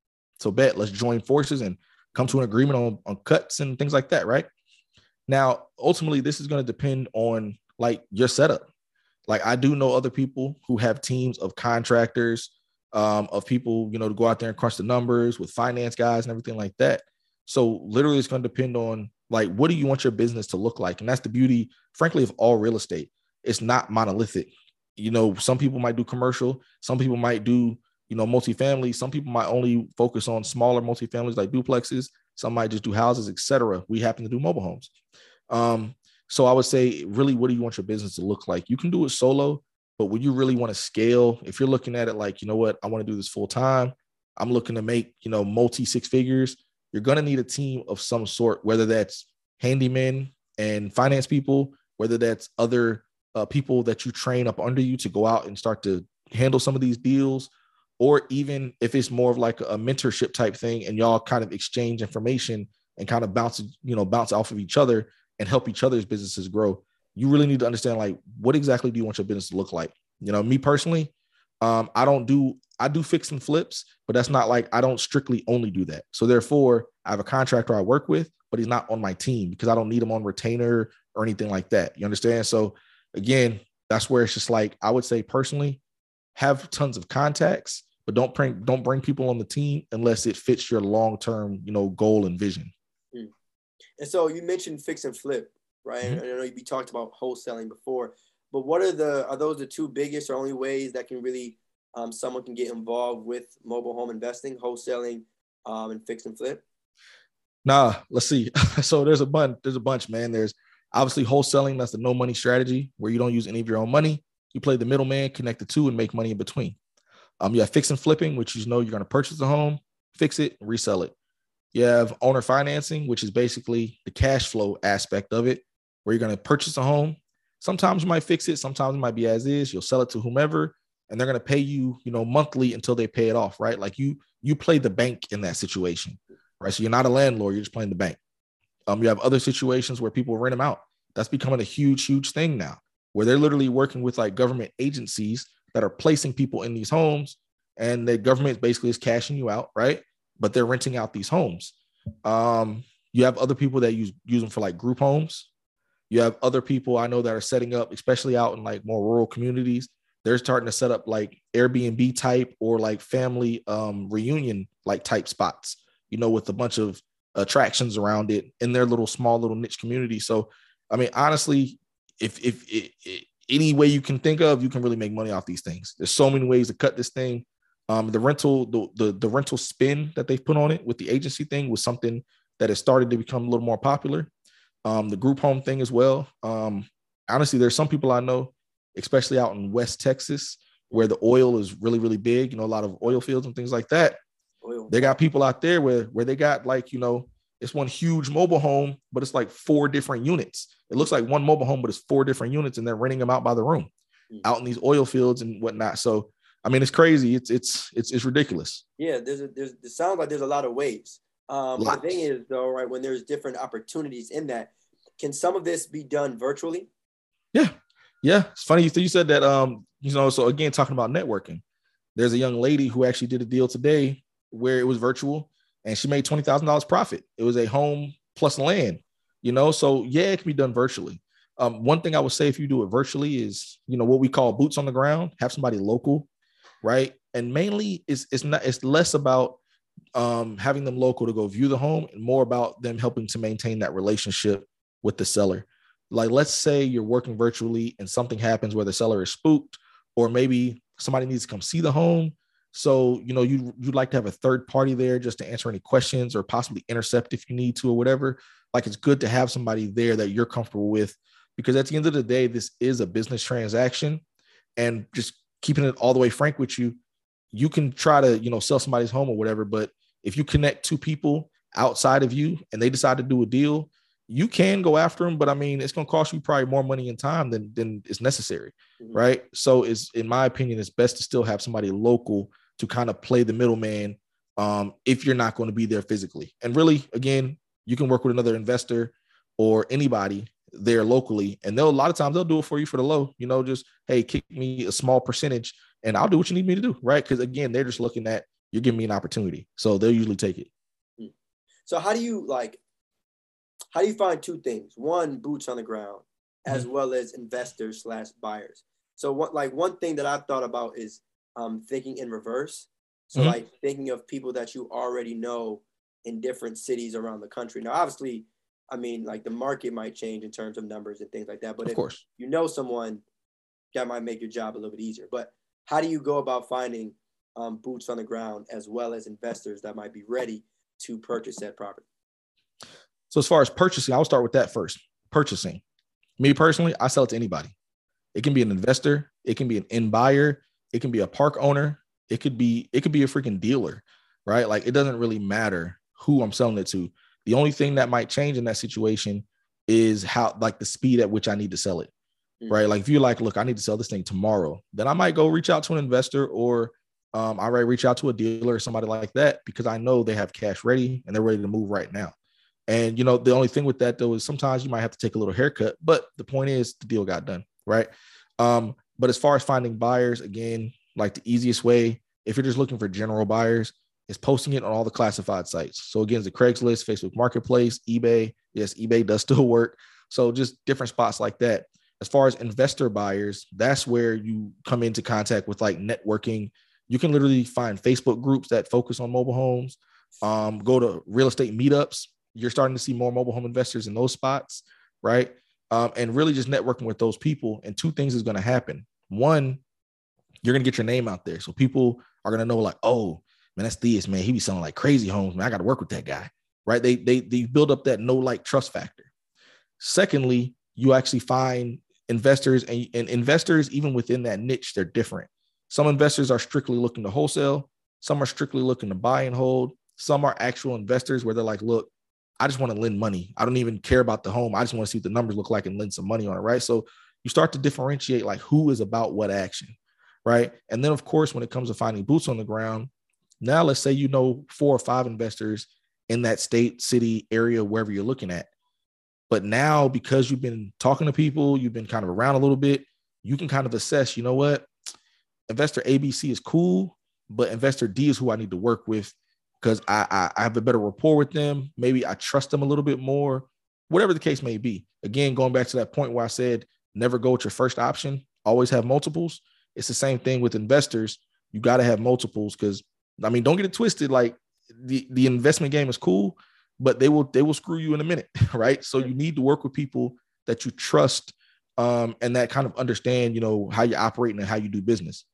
So bet let's join forces and come to an agreement on, on cuts and things like that. Right. Now, ultimately, this is going to depend on like your setup. Like I do know other people who have teams of contractors, um, of people, you know, to go out there and crunch the numbers with finance guys and everything like that. So literally it's going to depend on like, what do you want your business to look like? And that's the beauty, frankly, of all real estate. It's not monolithic. You know, some people might do commercial, some people might do, you know, multifamily. Some people might only focus on smaller multifamilies like duplexes. Some might just do houses, etc. We happen to do mobile homes. Um, so I would say, really, what do you want your business to look like? You can do it solo, but when you really want to scale, if you're looking at it like, you know what, I want to do this full time, I'm looking to make, you know, multi six figures you're going to need a team of some sort, whether that's handymen and finance people, whether that's other uh, people that you train up under you to go out and start to handle some of these deals, or even if it's more of like a mentorship type thing and y'all kind of exchange information and kind of bounce, you know, bounce off of each other and help each other's businesses grow. You really need to understand like what exactly do you want your business to look like? You know, me personally, um, I don't do I do fix and flips, but that's not like I don't strictly only do that. So therefore, I have a contractor I work with, but he's not on my team because I don't need him on retainer or anything like that. You understand? So again, that's where it's just like I would say personally, have tons of contacts, but don't bring don't bring people on the team unless it fits your long term, you know, goal and vision. Mm. And so you mentioned fix and flip, right? Mm-hmm. I know you talked about wholesaling before, but what are the are those the two biggest or only ways that can really um, someone can get involved with mobile home investing, wholesaling, um, and fix and flip? Nah, let's see. so there's a bunch. There's a bunch, man. There's obviously wholesaling. That's the no money strategy where you don't use any of your own money. You play the middleman, connect the two, and make money in between. Um, you have fix and flipping, which you know you're going to purchase a home, fix it, resell it. You have owner financing, which is basically the cash flow aspect of it, where you're going to purchase a home. Sometimes you might fix it, sometimes it might be as is. You'll sell it to whomever, and they're going to pay you, you know, monthly until they pay it off, right? Like you, you play the bank in that situation, right? So you're not a landlord, you're just playing the bank. Um, you have other situations where people rent them out. That's becoming a huge, huge thing now, where they're literally working with like government agencies that are placing people in these homes, and the government basically is cashing you out, right? But they're renting out these homes. Um, you have other people that use use them for like group homes. You have other people I know that are setting up, especially out in like more rural communities. They're starting to set up like Airbnb type or like family um, reunion like type spots, you know, with a bunch of attractions around it in their little small little niche community. So, I mean, honestly, if if, if any way you can think of, you can really make money off these things. There's so many ways to cut this thing. Um, the rental, the, the the rental spin that they've put on it with the agency thing was something that has started to become a little more popular. Um, the group home thing as well. Um, honestly, there's some people I know, especially out in West Texas, where the oil is really, really big, you know, a lot of oil fields and things like that. Oil. They got people out there where where they got like, you know, it's one huge mobile home, but it's like four different units. It looks like one mobile home, but it's four different units, and they're renting them out by the room, mm-hmm. out in these oil fields and whatnot. So, I mean, it's crazy. It's it's it's it's ridiculous. Yeah, there's a, there's it sounds like there's a lot of ways. Um, the thing is, though, right when there's different opportunities in that, can some of this be done virtually? Yeah, yeah. It's funny you said that. Um, you know, so again, talking about networking, there's a young lady who actually did a deal today where it was virtual and she made $20,000 profit. It was a home plus land, you know? So yeah, it can be done virtually. Um, one thing I would say if you do it virtually is, you know, what we call boots on the ground, have somebody local, right? And mainly it's, it's not, it's less about um, having them local to go view the home and more about them helping to maintain that relationship with the seller. Like, let's say you're working virtually and something happens where the seller is spooked, or maybe somebody needs to come see the home so, you know, you you'd like to have a third party there just to answer any questions or possibly intercept if you need to or whatever. Like it's good to have somebody there that you're comfortable with because at the end of the day, this is a business transaction. And just keeping it all the way frank with you, you can try to, you know, sell somebody's home or whatever. But if you connect two people outside of you and they decide to do a deal, you can go after them, but I mean, it's going to cost you probably more money and time than than is necessary, mm-hmm. right? So, it's in my opinion, it's best to still have somebody local to kind of play the middleman um, if you're not going to be there physically. And really, again, you can work with another investor or anybody there locally, and they'll a lot of times they'll do it for you for the low. You know, just hey, kick me a small percentage, and I'll do what you need me to do, right? Because again, they're just looking at you're giving me an opportunity, so they'll usually take it. Hmm. So how do you like? How do you find two things? One, boots on the ground, as mm-hmm. well as investors slash buyers. So what like one thing that I've thought about is um, thinking in reverse. So mm-hmm. like thinking of people that you already know in different cities around the country. Now, obviously, I mean, like the market might change in terms of numbers and things like that. But of if course. you know someone, that might make your job a little bit easier. But how do you go about finding um, boots on the ground as well as investors that might be ready to purchase that property? So as far as purchasing, I'll start with that first. Purchasing. Me personally, I sell it to anybody. It can be an investor, it can be an end buyer, it can be a park owner, it could be it could be a freaking dealer, right? Like it doesn't really matter who I'm selling it to. The only thing that might change in that situation is how like the speed at which I need to sell it. Mm-hmm. Right. Like if you're like, look, I need to sell this thing tomorrow, then I might go reach out to an investor or um, I might reach out to a dealer or somebody like that because I know they have cash ready and they're ready to move right now. And you know, the only thing with that though is sometimes you might have to take a little haircut, but the point is the deal got done, right? Um, but as far as finding buyers, again, like the easiest way, if you're just looking for general buyers, is posting it on all the classified sites. So again, the Craigslist, Facebook Marketplace, eBay. Yes, eBay does still work. So just different spots like that. as far as investor buyers, that's where you come into contact with like networking. You can literally find Facebook groups that focus on mobile homes. Um, go to real estate meetups. You're starting to see more mobile home investors in those spots, right? Um, and really just networking with those people. And two things is going to happen. One, you're going to get your name out there. So people are going to know, like, oh, man, that's Theus, man. He be selling like crazy homes, man. I got to work with that guy, right? They, they, they build up that no like trust factor. Secondly, you actually find investors and, and investors, even within that niche, they're different. Some investors are strictly looking to wholesale. Some are strictly looking to buy and hold. Some are actual investors where they're like, look, I just want to lend money. I don't even care about the home. I just want to see what the numbers look like and lend some money on it. Right. So you start to differentiate like who is about what action. Right. And then, of course, when it comes to finding boots on the ground, now let's say you know four or five investors in that state, city, area, wherever you're looking at. But now, because you've been talking to people, you've been kind of around a little bit, you can kind of assess, you know what? Investor ABC is cool, but investor D is who I need to work with because I, I, I have a better rapport with them. Maybe I trust them a little bit more, whatever the case may be. Again, going back to that point where I said never go with your first option, always have multiples. It's the same thing with investors. You got to have multiples because I mean, don't get it twisted. Like the, the investment game is cool, but they will they will screw you in a minute, right? So you need to work with people that you trust um, and that kind of understand, you know, how you operate and how you do business.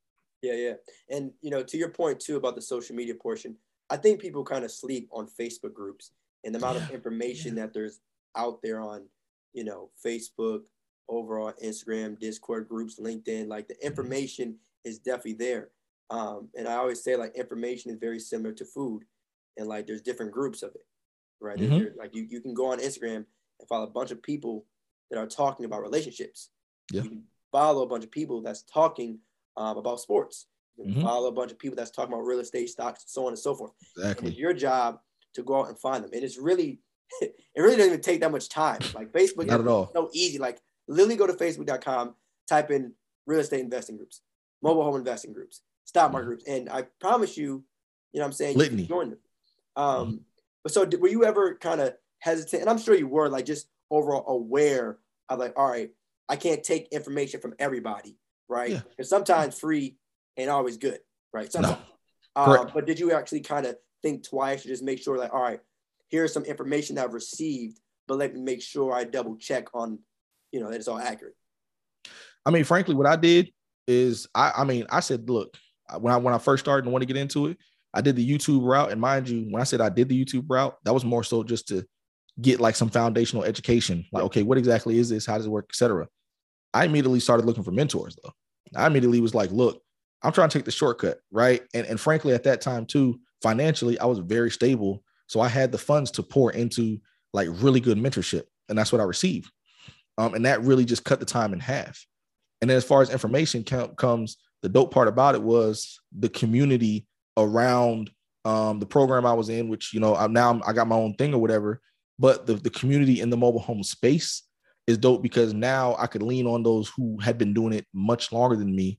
Yeah, yeah, and you know, to your point too about the social media portion, I think people kind of sleep on Facebook groups and the amount yeah. of information yeah. that there's out there on, you know, Facebook, overall Instagram, Discord groups, LinkedIn. Like the mm-hmm. information is definitely there. Um, and I always say like information is very similar to food, and like there's different groups of it right? Mm-hmm. Like you, you can go on Instagram and follow a bunch of people that are talking about relationships. Yeah. You can follow a bunch of people that's talking um, about sports. Mm-hmm. follow a bunch of people that's talking about real estate, stocks, so on and so forth. Exactly. It's your job to go out and find them. And it's really, it really doesn't even take that much time. Like Facebook, not at all. So easy. Like literally go to Facebook.com, type in real estate investing groups, mobile home investing groups, stock market mm-hmm. groups, and I promise you, you know, what I'm saying, Litany. join them. Um, mm-hmm. But so were you ever kind of hesitant? And I'm sure you were like just overall aware of like, all right, I can't take information from everybody, right? Because yeah. sometimes free ain't always good, right? Sometimes. No. Uh, but did you actually kind of think twice to just make sure like, all right, here's some information that I've received, but let me make sure I double check on, you know, that it's all accurate. I mean, frankly, what I did is I, I mean, I said, look, when I when I first started and want to get into it, I did the YouTube route, and mind you, when I said I did the YouTube route, that was more so just to get like some foundational education. Like, okay, what exactly is this? How does it work, etc. I immediately started looking for mentors though. I immediately was like, look, I'm trying to take the shortcut, right? And and frankly, at that time too, financially, I was very stable, so I had the funds to pour into like really good mentorship, and that's what I received. Um, and that really just cut the time in half. And then as far as information count comes, the dope part about it was the community around um, the program I was in, which you know I'm now I got my own thing or whatever. But the the community in the mobile home space is dope because now I could lean on those who had been doing it much longer than me,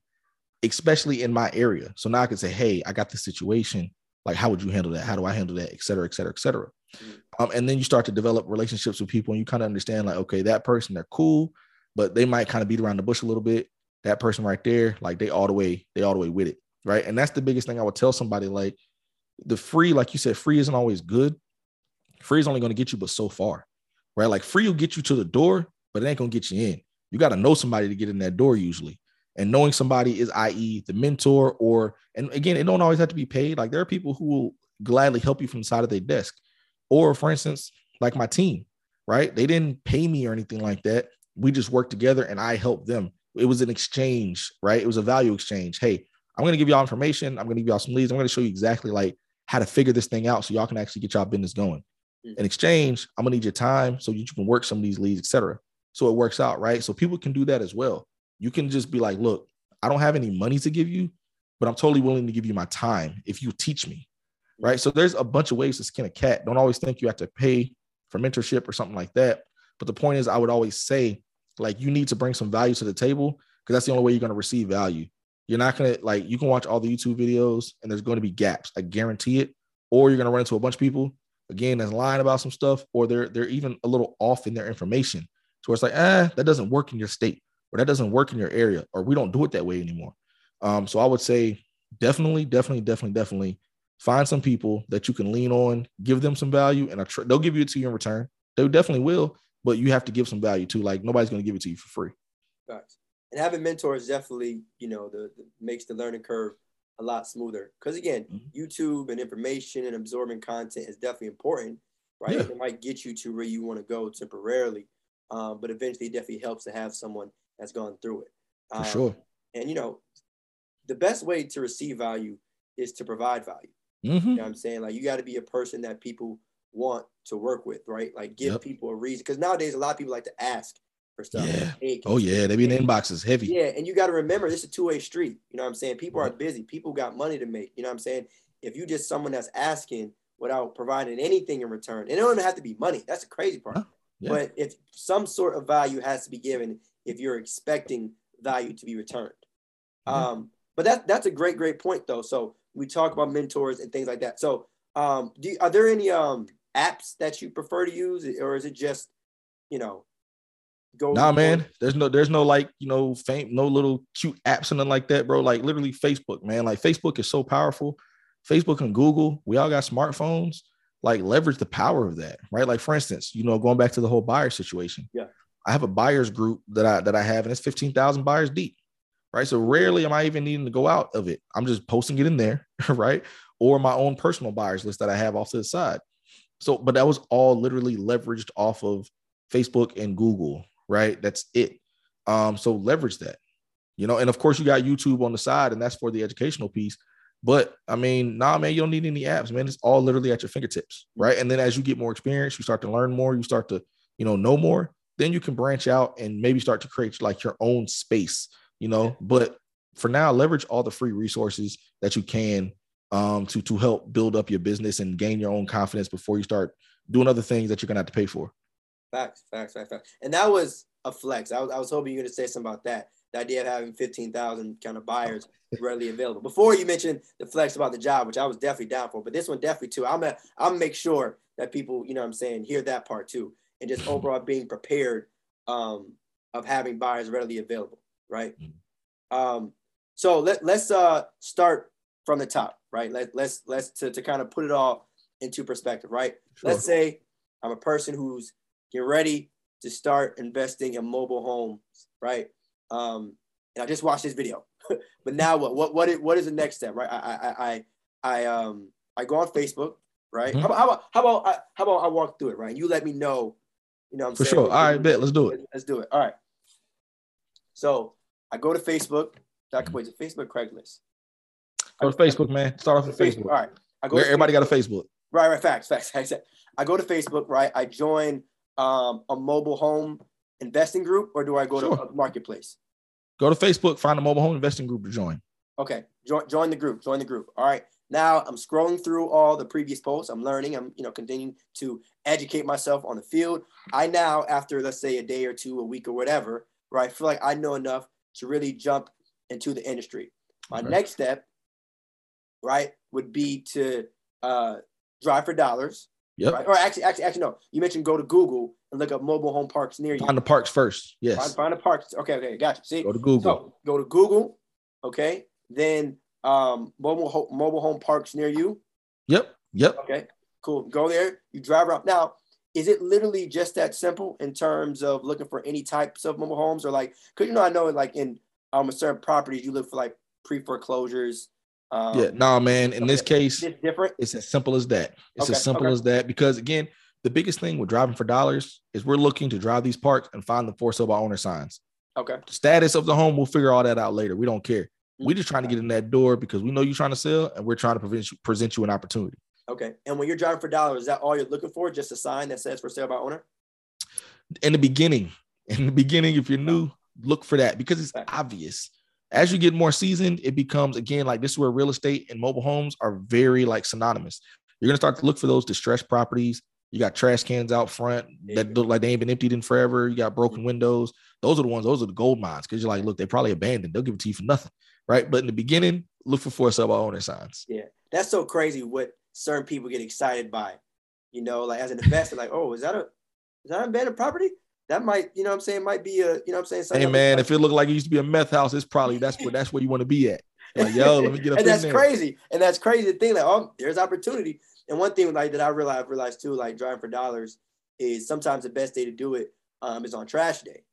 especially in my area. So now I can say, hey, I got this situation. Like, how would you handle that? How do I handle that? Et cetera, et cetera, et cetera. Mm-hmm. Um, and then you start to develop relationships with people and you kind of understand, like, okay, that person, they're cool, but they might kind of beat around the bush a little bit. That person right there, like they all the way, they all the way with it right? And that's the biggest thing I would tell somebody like the free, like you said, free isn't always good. Free is only going to get you but so far, right? Like free will get you to the door, but it ain't going to get you in. You got to know somebody to get in that door usually. And knowing somebody is, i.e., the mentor, or, and again, it don't always have to be paid. Like there are people who will gladly help you from the side of their desk. Or, for instance, like my team, right? They didn't pay me or anything like that. We just worked together and I helped them. It was an exchange, right? It was a value exchange. Hey, I'm going to give y'all information. I'm going to give y'all some leads. I'm going to show you exactly like how to figure this thing out so y'all can actually get y'all business going. Mm-hmm. In exchange, I'm going to need your time so you can work some of these leads, etc. So it works out, right? So people can do that as well. You can just be like, look, I don't have any money to give you, but I'm totally willing to give you my time if you teach me, right? So there's a bunch of ways to skin a cat. Don't always think you have to pay for mentorship or something like that. But the point is, I would always say, like, you need to bring some value to the table because that's the only way you're going to receive value. You're not gonna like you can watch all the YouTube videos and there's going to be gaps. I guarantee it. Or you're gonna run into a bunch of people again that's lying about some stuff, or they're they're even a little off in their information. So it's like, ah, that doesn't work in your state. Or that doesn't work in your area, or we don't do it that way anymore. Um, so I would say definitely, definitely, definitely, definitely find some people that you can lean on, give them some value, and tr- they'll give you it to you in return. They definitely will, but you have to give some value too. Like nobody's going to give it to you for free. Right. And having mentors definitely, you know, the, the makes the learning curve a lot smoother. Because again, mm-hmm. YouTube and information and absorbing content is definitely important, right? Yeah. It might get you to where you want to go temporarily, um, but eventually, it definitely helps to have someone that's gone through it. Um, For sure. And you know, the best way to receive value is to provide value. Mm-hmm. You know what I'm saying? Like you got to be a person that people want to work with, right? Like give yep. people a reason. Because nowadays a lot of people like to ask for stuff. Yeah. Hey, oh yeah, they be in inboxes heavy. Yeah, and you got to remember this is a two-way street. You know what I'm saying? People are busy. People got money to make. You know what I'm saying? If you just someone that's asking without providing anything in return, and it don't have to be money. That's the crazy part. Yeah. But if some sort of value has to be given, if you're expecting value to be returned. Mm-hmm. Um, but that that's a great, great point though. So we talk about mentors and things like that. So um, do are there any um apps that you prefer to use, or is it just you know go? Nah, man. There's no there's no like you know fame, no little cute apps something like that, bro. Like literally Facebook, man. Like Facebook is so powerful. Facebook and Google, we all got smartphones. Like leverage the power of that, right? Like for instance, you know, going back to the whole buyer situation. Yeah. I have a buyers group that I that I have, and it's fifteen thousand buyers deep, right? So rarely am I even needing to go out of it. I'm just posting it in there, right? Or my own personal buyers list that I have off to the side. So, but that was all literally leveraged off of Facebook and Google, right? That's it. Um, so leverage that, you know, and of course you got YouTube on the side, and that's for the educational piece. But I mean, nah, man, you don't need any apps, man. It's all literally at your fingertips, right? And then as you get more experience, you start to learn more, you start to, you know, know more. Then you can branch out and maybe start to create like your own space, you know. But for now, leverage all the free resources that you can um, to to help build up your business and gain your own confidence before you start doing other things that you're gonna have to pay for. Facts, facts, facts, facts. And that was a flex. I was, I was hoping you were gonna say something about that. The idea of having fifteen thousand kind of buyers readily available. Before you mentioned the flex about the job, which I was definitely down for, but this one definitely too. I'm a, I'm make sure that people, you know, what I'm saying, hear that part too, and just overall being prepared um, of having buyers readily available, right? Mm-hmm. Um, so let let's uh start from the top, right? Let, let's let's to, to kind of put it all into perspective, right? Sure. Let's say I'm a person who's getting ready to start investing in mobile homes, right? Um, and I just watched this video, but now what? What what is, what is the next step, right? I I I I um I go on Facebook, right? Mm-hmm. How, about, how about how about I, how about I walk through it, right? You let me know, you know. I'm For saying, sure. All right, bet. Let's do it. Let's do it. All right. So I go to Facebook. Dr. Wait, Facebook Craigslist. Go to Facebook, man. Start off with Facebook. All right. I go everybody got a Facebook. Right, right. Facts, facts, facts. I go to Facebook, right? I join um, a mobile home investing group, or do I go sure. to a marketplace? Go to Facebook, find a mobile home investing group to join. Okay, join, join the group. Join the group. All right. Now I'm scrolling through all the previous posts. I'm learning. I'm you know continuing to educate myself on the field. I now, after let's say a day or two, a week or whatever, right, feel like I know enough to really jump into the industry. My next step right, would be to uh, drive for dollars. Yep. Right? Or actually, actually, actually, no. You mentioned go to Google and look up mobile home parks near you. Find the parks first. Yes. Find, find the parks. Okay, okay, gotcha. See, go to Google. So, go to Google. Okay, then um, mobile home, mobile home parks near you. Yep. Yep. Okay. Cool. Go there. You drive around. Now, is it literally just that simple in terms of looking for any types of mobile homes, or like, cause you know, I know like in um certain properties you look for like pre foreclosures um, yeah, no, nah, man. In this case, it's different. It's as simple as that. It's okay, as simple okay. as that. Because again, the biggest thing with driving for dollars is we're looking to drive these parks and find the for sale by owner signs. Okay. The status of the home, we'll figure all that out later. We don't care. Mm-hmm. We're just trying to get in that door because we know you're trying to sell and we're trying to present you, present you an opportunity. Okay. And when you're driving for dollars, is that all you're looking for? Just a sign that says for sale by owner? In the beginning, in the beginning, if you're new, look for that because it's obvious as you get more seasoned, it becomes again like this is where real estate and mobile homes are very like synonymous. You're gonna start to look for those distressed properties. You got trash cans out front that look like they ain't been emptied in forever. You got broken windows. Those are the ones, those are the gold mines. Cause you're like, look, they probably abandoned. They'll give it to you for nothing. Right. But in the beginning, look for for sale by owner signs. Yeah. That's so crazy what certain people get excited by. You know, like as an investor, like, oh, is that a is that an abandoned property? that might, you know, what I'm saying, might be a, you know, what I'm saying. Hey man, if it looked like it used to be a meth house, it's probably that's where that's where you want to be at. Like, yo, let me get up. and that's there. crazy. And that's crazy to think like, oh, there's opportunity. And one thing like that I realized, realized too, like driving for dollars, is sometimes the best day to do it um, is on trash day.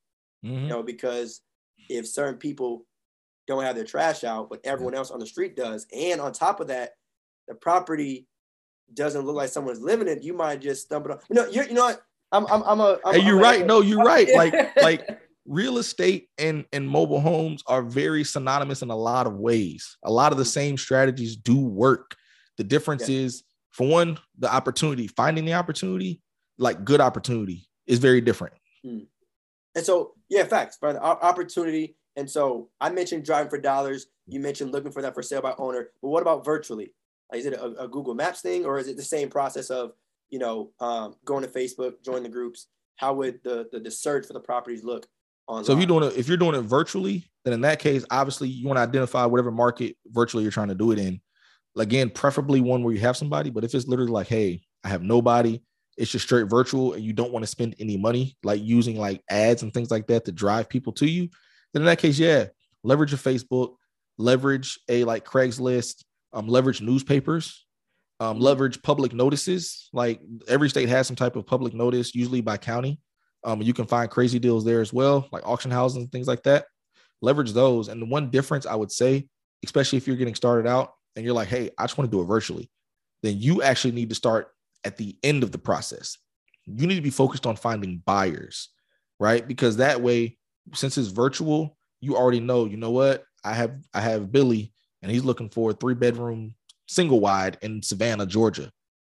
Mm-hmm. You know, because if certain people don't have their trash out, but everyone else on the street does, and on top of that, the property doesn't look like someone's living in it, you might just stumble on. You know, you're, you know what? I'm, I'm, I'm a. I'm, hey, you're I'm right. A, no, you're right. Like, like real estate and and mobile homes are very synonymous in a lot of ways. A lot of the mm-hmm. same strategies do work. The difference yeah. is, for one, the opportunity, finding the opportunity, like good opportunity, is very different. Hmm. And so, yeah, facts, but opportunity. And so, I mentioned driving for dollars. You mentioned looking for that for sale by owner. But what about virtually? Is it a, a, Google Maps thing, or is it the same process of you know um, going to Facebook, join the groups? How would the, the the search for the properties look? Online? So if you're doing it, if you're doing it virtually, then in that case, obviously you want to identify whatever market virtually you're trying to do it in. Again, preferably one where you have somebody. But if it's literally like, hey, I have nobody, it's just straight virtual, and you don't want to spend any money like using like ads and things like that to drive people to you, then in that case, yeah, leverage a Facebook, leverage a like Craigslist, um, leverage newspapers, um, leverage public notices. Like every state has some type of public notice, usually by county. Um, you can find crazy deals there as well, like auction houses and things like that. Leverage those. And the one difference I would say, especially if you're getting started out and you're like, hey, I just want to do it virtually, then you actually need to start at the end of the process. You need to be focused on finding buyers, right? Because that way, since it's virtual, you already know, you know what? I have I have Billy and he's looking for a three bedroom single wide in Savannah, Georgia.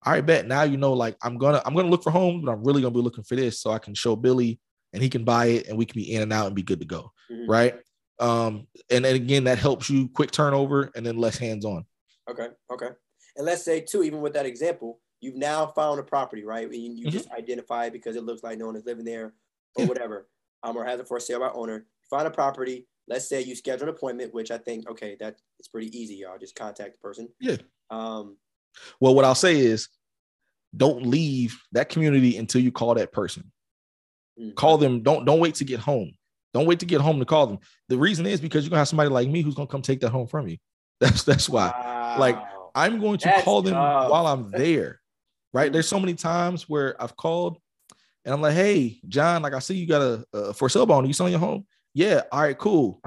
All right, bet now you know like I'm gonna I'm gonna look for homes, but I'm really gonna be looking for this so I can show Billy and he can buy it and we can be in and out and be good to go. Mm-hmm. Right. Um, and then again, that helps you quick turnover and then less hands on. Okay. Okay. And let's say too, even with that example, you've now found a property, right? And you, you mm-hmm. just identify it because it looks like no one is living there or yeah. whatever. Um, or has it for sale by owner. Find a property, let's say you schedule an appointment, which I think, okay, that it's pretty easy, y'all. Just contact the person. Yeah. Um, well, what I'll say is don't leave that community until you call that person. Mm-hmm. Call them. Don't don't wait to get home. Don't wait to get home to call them. The reason is because you're gonna have somebody like me who's gonna come take that home from you. That's that's why. Wow. Like I'm going to that's call them tough. while I'm there. Right. There's so many times where I've called and I'm like, hey, John, like I see you got a, a for sale bone. Are you selling your home? Yeah. All right, cool.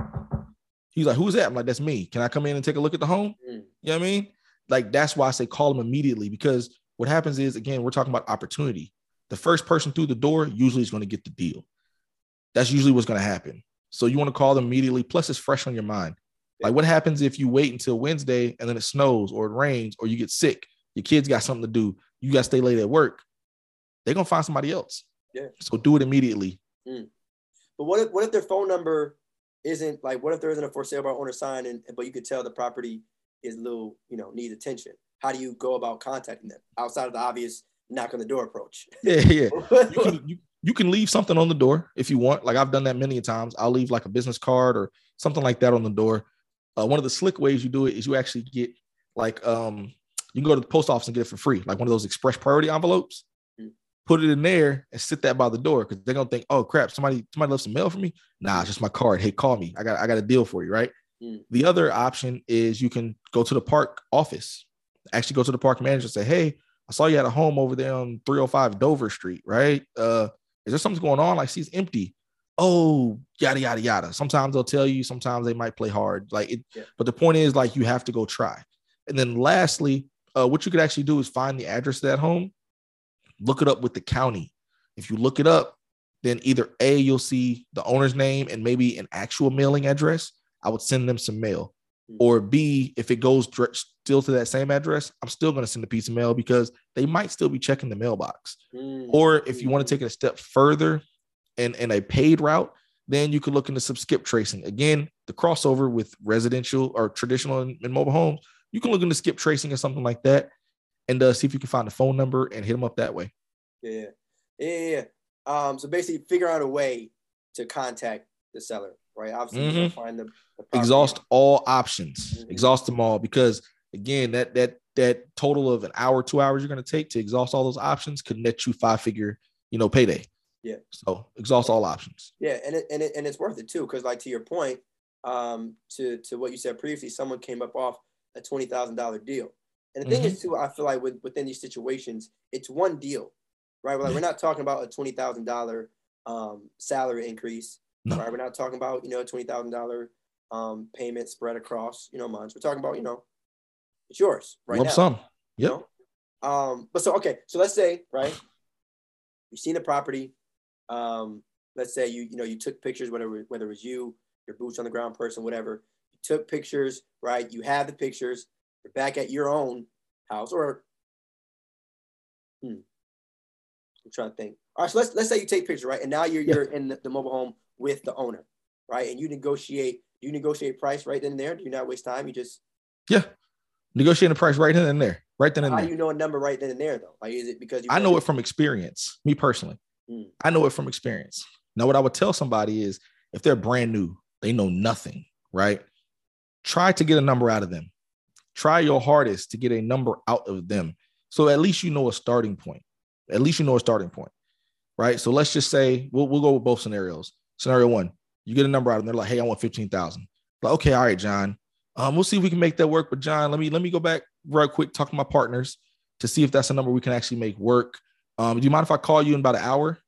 He's like, who's that? I'm like, that's me. Can I come in and take a look at the home? Mm. You know what I mean? Like, that's why I say call them immediately because what happens is, again, we're talking about opportunity. The first person through the door usually is going to get the deal. That's usually what's going to happen. So you want to call them immediately. Plus, it's fresh on your mind. Like, what happens if you wait until Wednesday and then it snows or it rains or you get sick? Your kids got something to do. You got to stay late at work. They're going to find somebody else. Yeah. So do it immediately. Mm. But what if what if their phone number isn't like what if there isn't a for sale by owner sign and but you could tell the property is little, you know, needs attention. How do you go about contacting them outside of the obvious knock on the door approach? Yeah, yeah. you can you, you can leave something on the door if you want. Like I've done that many times. I'll leave like a business card or something like that on the door. Uh, one of the slick ways you do it is you actually get like um you can go to the post office and get it for free, like one of those express priority envelopes put it in there and sit that by the door because they're gonna think, oh crap, somebody somebody left some mail for me. Nah, it's just my card. Hey, call me. I got I got a deal for you, right? Mm. The other option is you can go to the park office, actually go to the park manager and say, hey, I saw you had a home over there on 305 Dover Street, right? Uh, is there something going on? Like, see, it's empty. Oh, yada yada yada. Sometimes they'll tell you, sometimes they might play hard. Like it, yeah. but the point is, like, you have to go try. And then lastly, uh, what you could actually do is find the address of that home look it up with the county. If you look it up, then either A, you'll see the owner's name and maybe an actual mailing address. I would send them some mail. Or B, if it goes still to that same address, I'm still going to send a piece of mail because they might still be checking the mailbox. Mm-hmm. Or if you want to take it a step further and in a paid route, then you could look into some skip tracing. Again, the crossover with residential or traditional and, and mobile homes, you can look into skip tracing or something like that and uh, see if you can find the phone number and hit them up that way. Yeah, yeah, yeah. Um, so basically, figure out a way to contact the seller, right? Obviously, mm-hmm. find the, the exhaust all options, mm-hmm. exhaust them all, because again, that that that total of an hour, two hours you're going to take to exhaust all those options could net you five figure, you know, payday. Yeah. So exhaust all options. Yeah, and it, and it, and it's worth it too, because like to your point, um, to to what you said previously, someone came up off a twenty thousand dollar deal, and the mm-hmm. thing is too, I feel like with, within these situations, it's one deal, right? We're like we're not talking about a twenty thousand dollar um salary increase, no. right? We're not talking about you know a twenty thousand dollar um payment spread across you know months. We're talking about you know it's yours right Lump now. Sum. Yep. You know? Um, but so okay, so let's say right, you've seen the property. Um, let's say you you know you took pictures, whether whether it was you, your boots on the ground person, whatever. You took pictures, right? You have the pictures. You're back at your own house, or hmm, I'm trying to think. All right, so let's let's say you take pictures, right? And now you're yeah. you're in the, the mobile home with the owner, right? And you negotiate. You negotiate price right then and there? Do you not waste time? You just yeah, negotiating the price right then and there. Right then and How there. do you know a number right then and there though? Like, is it because I know it from experience? Me personally, mm. I know it from experience. Now, what I would tell somebody is, if they're brand new, they know nothing, right? Try to get a number out of them. Try your hardest to get a number out of them. So at least you know a starting point. At least you know a starting point, right? So let's just say we'll, we'll go with both scenarios. Scenario one, you get a number out and. They're like, hey, I want 15,000. Like, okay, all right, John. Um, we'll see if we can make that work. But John, let me let me go back real quick, talk to my partners to see if that's a number we can actually make work. Um, do you mind if I call you in about an hour?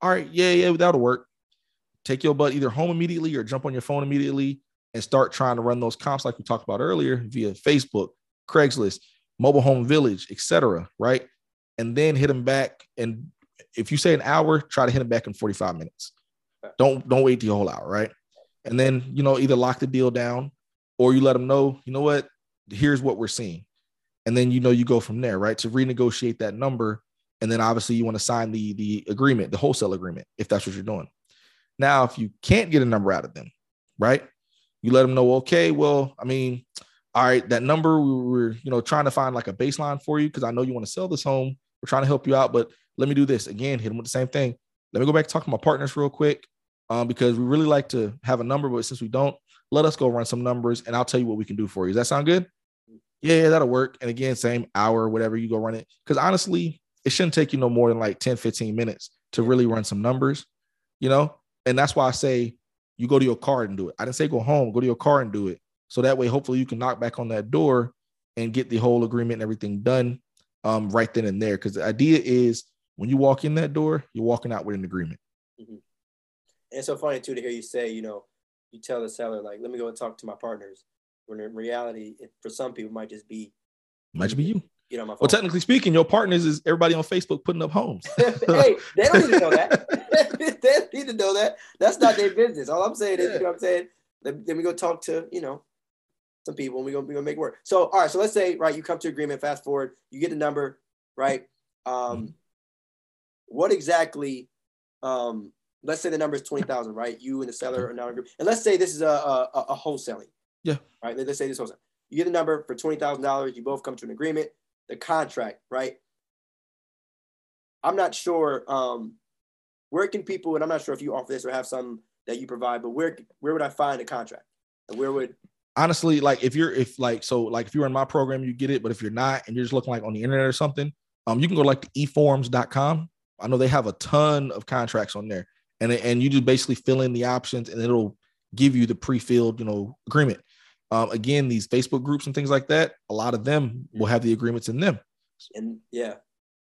All right, yeah, yeah, that'll work. Take your butt either home immediately or jump on your phone immediately and start trying to run those comps like we talked about earlier via Facebook, Craigslist, Mobile Home Village, etc. Right, and then hit them back. And if you say an hour, try to hit them back in 45 minutes. Don't don't wait the whole hour, right? And then you know either lock the deal down or you let them know, you know what, here's what we're seeing. And then you know you go from there, right? To renegotiate that number. And then obviously you want to sign the the agreement, the wholesale agreement, if that's what you're doing. Now, if you can't get a number out of them, right? You let them know, okay, well, I mean, all right, that number we were, you know, trying to find like a baseline for you because I know you want to sell this home. We're trying to help you out, but let me do this again. Hit them with the same thing. Let me go back talk to my partners real quick, um, because we really like to have a number, but since we don't, let us go run some numbers and I'll tell you what we can do for you. Does that sound good? Yeah, yeah, that'll work. And again, same hour, whatever you go run it. Because honestly, it shouldn't take you no more than like 10, 15 minutes to really run some numbers, you know? And that's why I say you go to your car and do it. I didn't say go home, go to your car and do it. So that way, hopefully, you can knock back on that door and get the whole agreement and everything done um, right then and there. Because the idea is when you walk in that door, you're walking out with an agreement. Mm-hmm. And it's so funny too to hear you say, you know, you tell the seller like, "Let me go and talk to my partners." When in reality, for some people, might just be might just be you. You know, my phone. well, technically speaking, your partners is everybody on Facebook putting up homes. hey, they don't need to know that. they don't need to know that. That's not their business. All I'm saying is, yeah. you know what I'm saying? Then, we go talk to, you know, some people and we're gonna, we gonna make work. So, all right, so let's say, right, you come to agreement, fast forward, you get the number, right? Um, mm-hmm. what exactly um let's say the number is 20,000, right? You and the seller are now in a group. And let's say this is a, a, a wholesaling. Yeah. Right. Let's say this wholesaling. You get the number for $20,000. You both come to an agreement. The contract, right? I'm not sure. Um, where can people, and I'm not sure if you offer this or have some that you provide, but where, where would I find a contract? And where would, honestly, like if you're, if like, so like if you're in my program, you get it. But if you're not, and you're just looking like on the internet or something, um, you can go like the eforms.com. I know they have a ton of contracts on there and and you just basically fill in the options and it'll give you the pre-filled you know agreement um, again these facebook groups and things like that a lot of them will have the agreements in them and yeah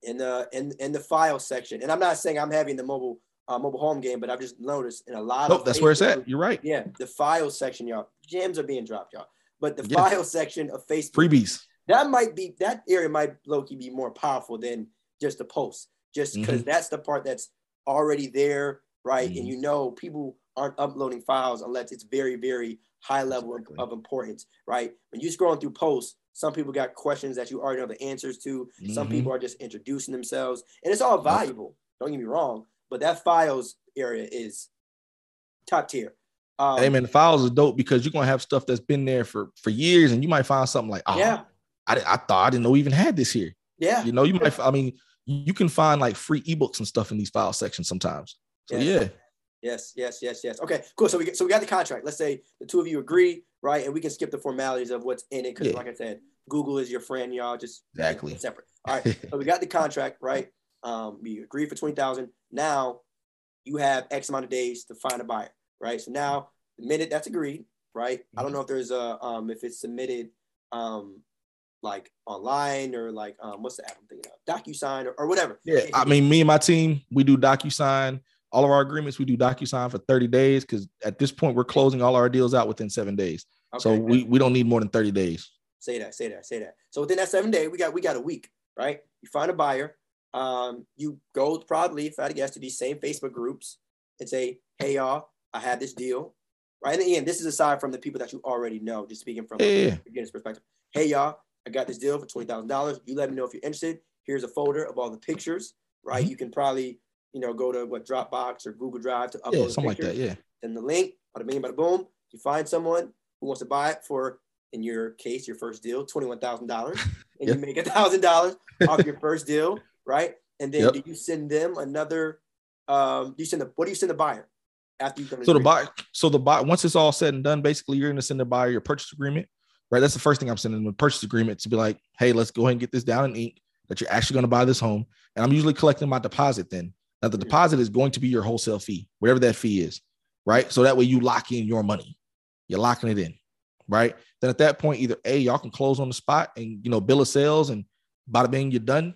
in the in in the file section and i'm not saying i'm having the mobile uh, mobile home game but i've just noticed in a lot of that's Facebook, where it's at you're right yeah the file section y'all gems are being dropped y'all but the yeah. file section of facebook freebies that might be that area might low-key be more powerful than just a post just because mm-hmm. that's the part that's already there right? Mm-hmm. And you know, people aren't uploading files unless it's very, very high level exactly. of, of, importance, right? When you're scrolling through posts, some people got questions that you already know the answers to. Mm-hmm. Some people are just introducing themselves, and it's all valuable. Don't get me wrong, but that files area is top tier. Um, hey man, files are dope because you're gonna have stuff that's been there for for years, and you might find something like, oh, yeah, I, I thought I didn't know we even had this here. Yeah, you know, you might. I mean, you can find like free ebooks and stuff in these file sections sometimes. So yes. yeah. Yes, yes, yes, yes. Okay, cool. So we get, so we got the contract. Let's say the two of you agree, right? And we can skip the formalities of what's in it because, yeah. like I said, Google is your friend. Y'all just exactly separate. All right. so we got the contract, right? Um, we agree for twenty thousand. Now you have X amount of days to find a buyer, right? So now the minute that's agreed, right? Mm-hmm. I don't mm-hmm. know if there's a um if it's submitted um like online or like um what's the app I'm thinking of DocuSign or, or whatever. Yeah, I mean me and my team we do DocuSign. All of our agreements we do DocuSign for 30 days because at this point we're closing all our deals out within seven days. Okay, so we, we don't need more than 30 days. Say that, say that, say that. So within that seven day, we got we got a week, right? You find a buyer, um, you go probably, if I had to guess, to these same Facebook groups and say, hey y'all, I had this deal. Right. And again, this is aside from the people that you already know, just speaking from yeah. a beginner's perspective. Hey y'all, I got this deal for twenty thousand dollars. You let me know if you're interested. Here's a folder of all the pictures. Right. Mm-hmm. You can probably, you know, go to what Dropbox or Google Drive to upload yeah, something like that. Yeah. Then the link, bada bing, bada boom. You find someone who wants to buy it for, in your case, your first deal, twenty-one thousand dollars, and yep. you make a thousand dollars off your first deal, right? And then yep. do you send them another? Um, do you send the what do you send the buyer after you come? So the buyer, so the buyer, once it's all said and done, basically you're going to send the buyer your purchase agreement, right? That's the first thing I'm sending them a purchase agreement to be like, hey, let's go ahead and get this down in ink that you're actually going to buy this home. And I'm usually collecting my deposit then. Now the deposit is going to be your wholesale fee, whatever that fee is, right? So that way you lock in your money. You're locking it in, right? Then at that point, either A, y'all can close on the spot and you know, bill of sales and bada bing, you're done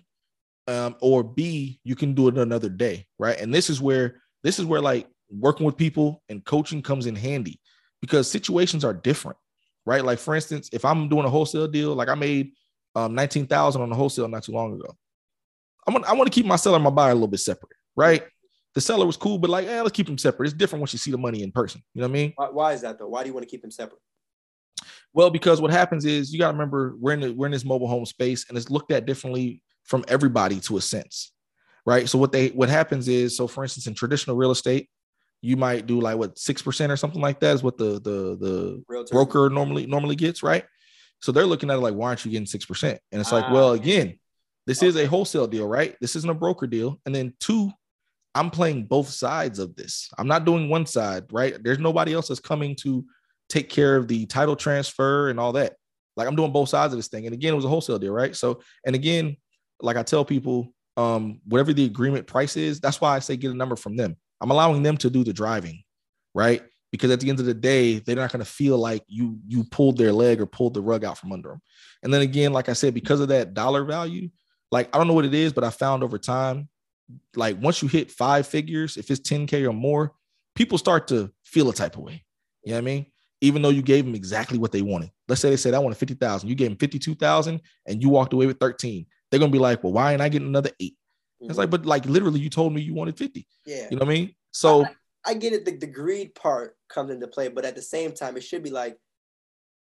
um, or B, you can do it another day, right? And this is where this is where like working with people and coaching comes in handy because situations are different, right? Like for instance, if I'm doing a wholesale deal, like I made um, nineteen thousand on the wholesale not too long ago. I'm gonna, I want to keep my seller and my buyer a little bit separate, right? The seller was cool, but like, eh, let's keep them separate. It's different once you see the money in person. You know what I mean? Why, why is that though? Why do you want to keep them separate? Well, because what happens is you got to remember we're in the, we're in this mobile home space and it's looked at differently from everybody to a sense right so what they what happens is so for instance in traditional real estate you might do like what six percent or something like that is what the the the Realtor. broker normally normally gets right so they're looking at it like why aren't you getting six percent and it's like ah, well again this okay. is a wholesale deal right this isn't a broker deal and then two i'm playing both sides of this i'm not doing one side right there's nobody else that's coming to take care of the title transfer and all that like i'm doing both sides of this thing and again it was a wholesale deal right so and again like I tell people, um, whatever the agreement price is, that's why I say get a number from them. I'm allowing them to do the driving, right? Because at the end of the day, they're not going to feel like you you pulled their leg or pulled the rug out from under them. And then again, like I said, because of that dollar value, like I don't know what it is, but I found over time, like once you hit five figures, if it's 10k or more, people start to feel a type of way. You know what I mean? Even though you gave them exactly what they wanted. Let's say they said I wanted 50,000, you gave them 52,000 and you walked away with 13 they're gonna be like, well, why ain't I getting another 8 mm-hmm. It's like, but like literally, you told me you wanted 50. Yeah. You know what I mean? So I, I get it. The, the greed part comes into play, but at the same time, it should be like,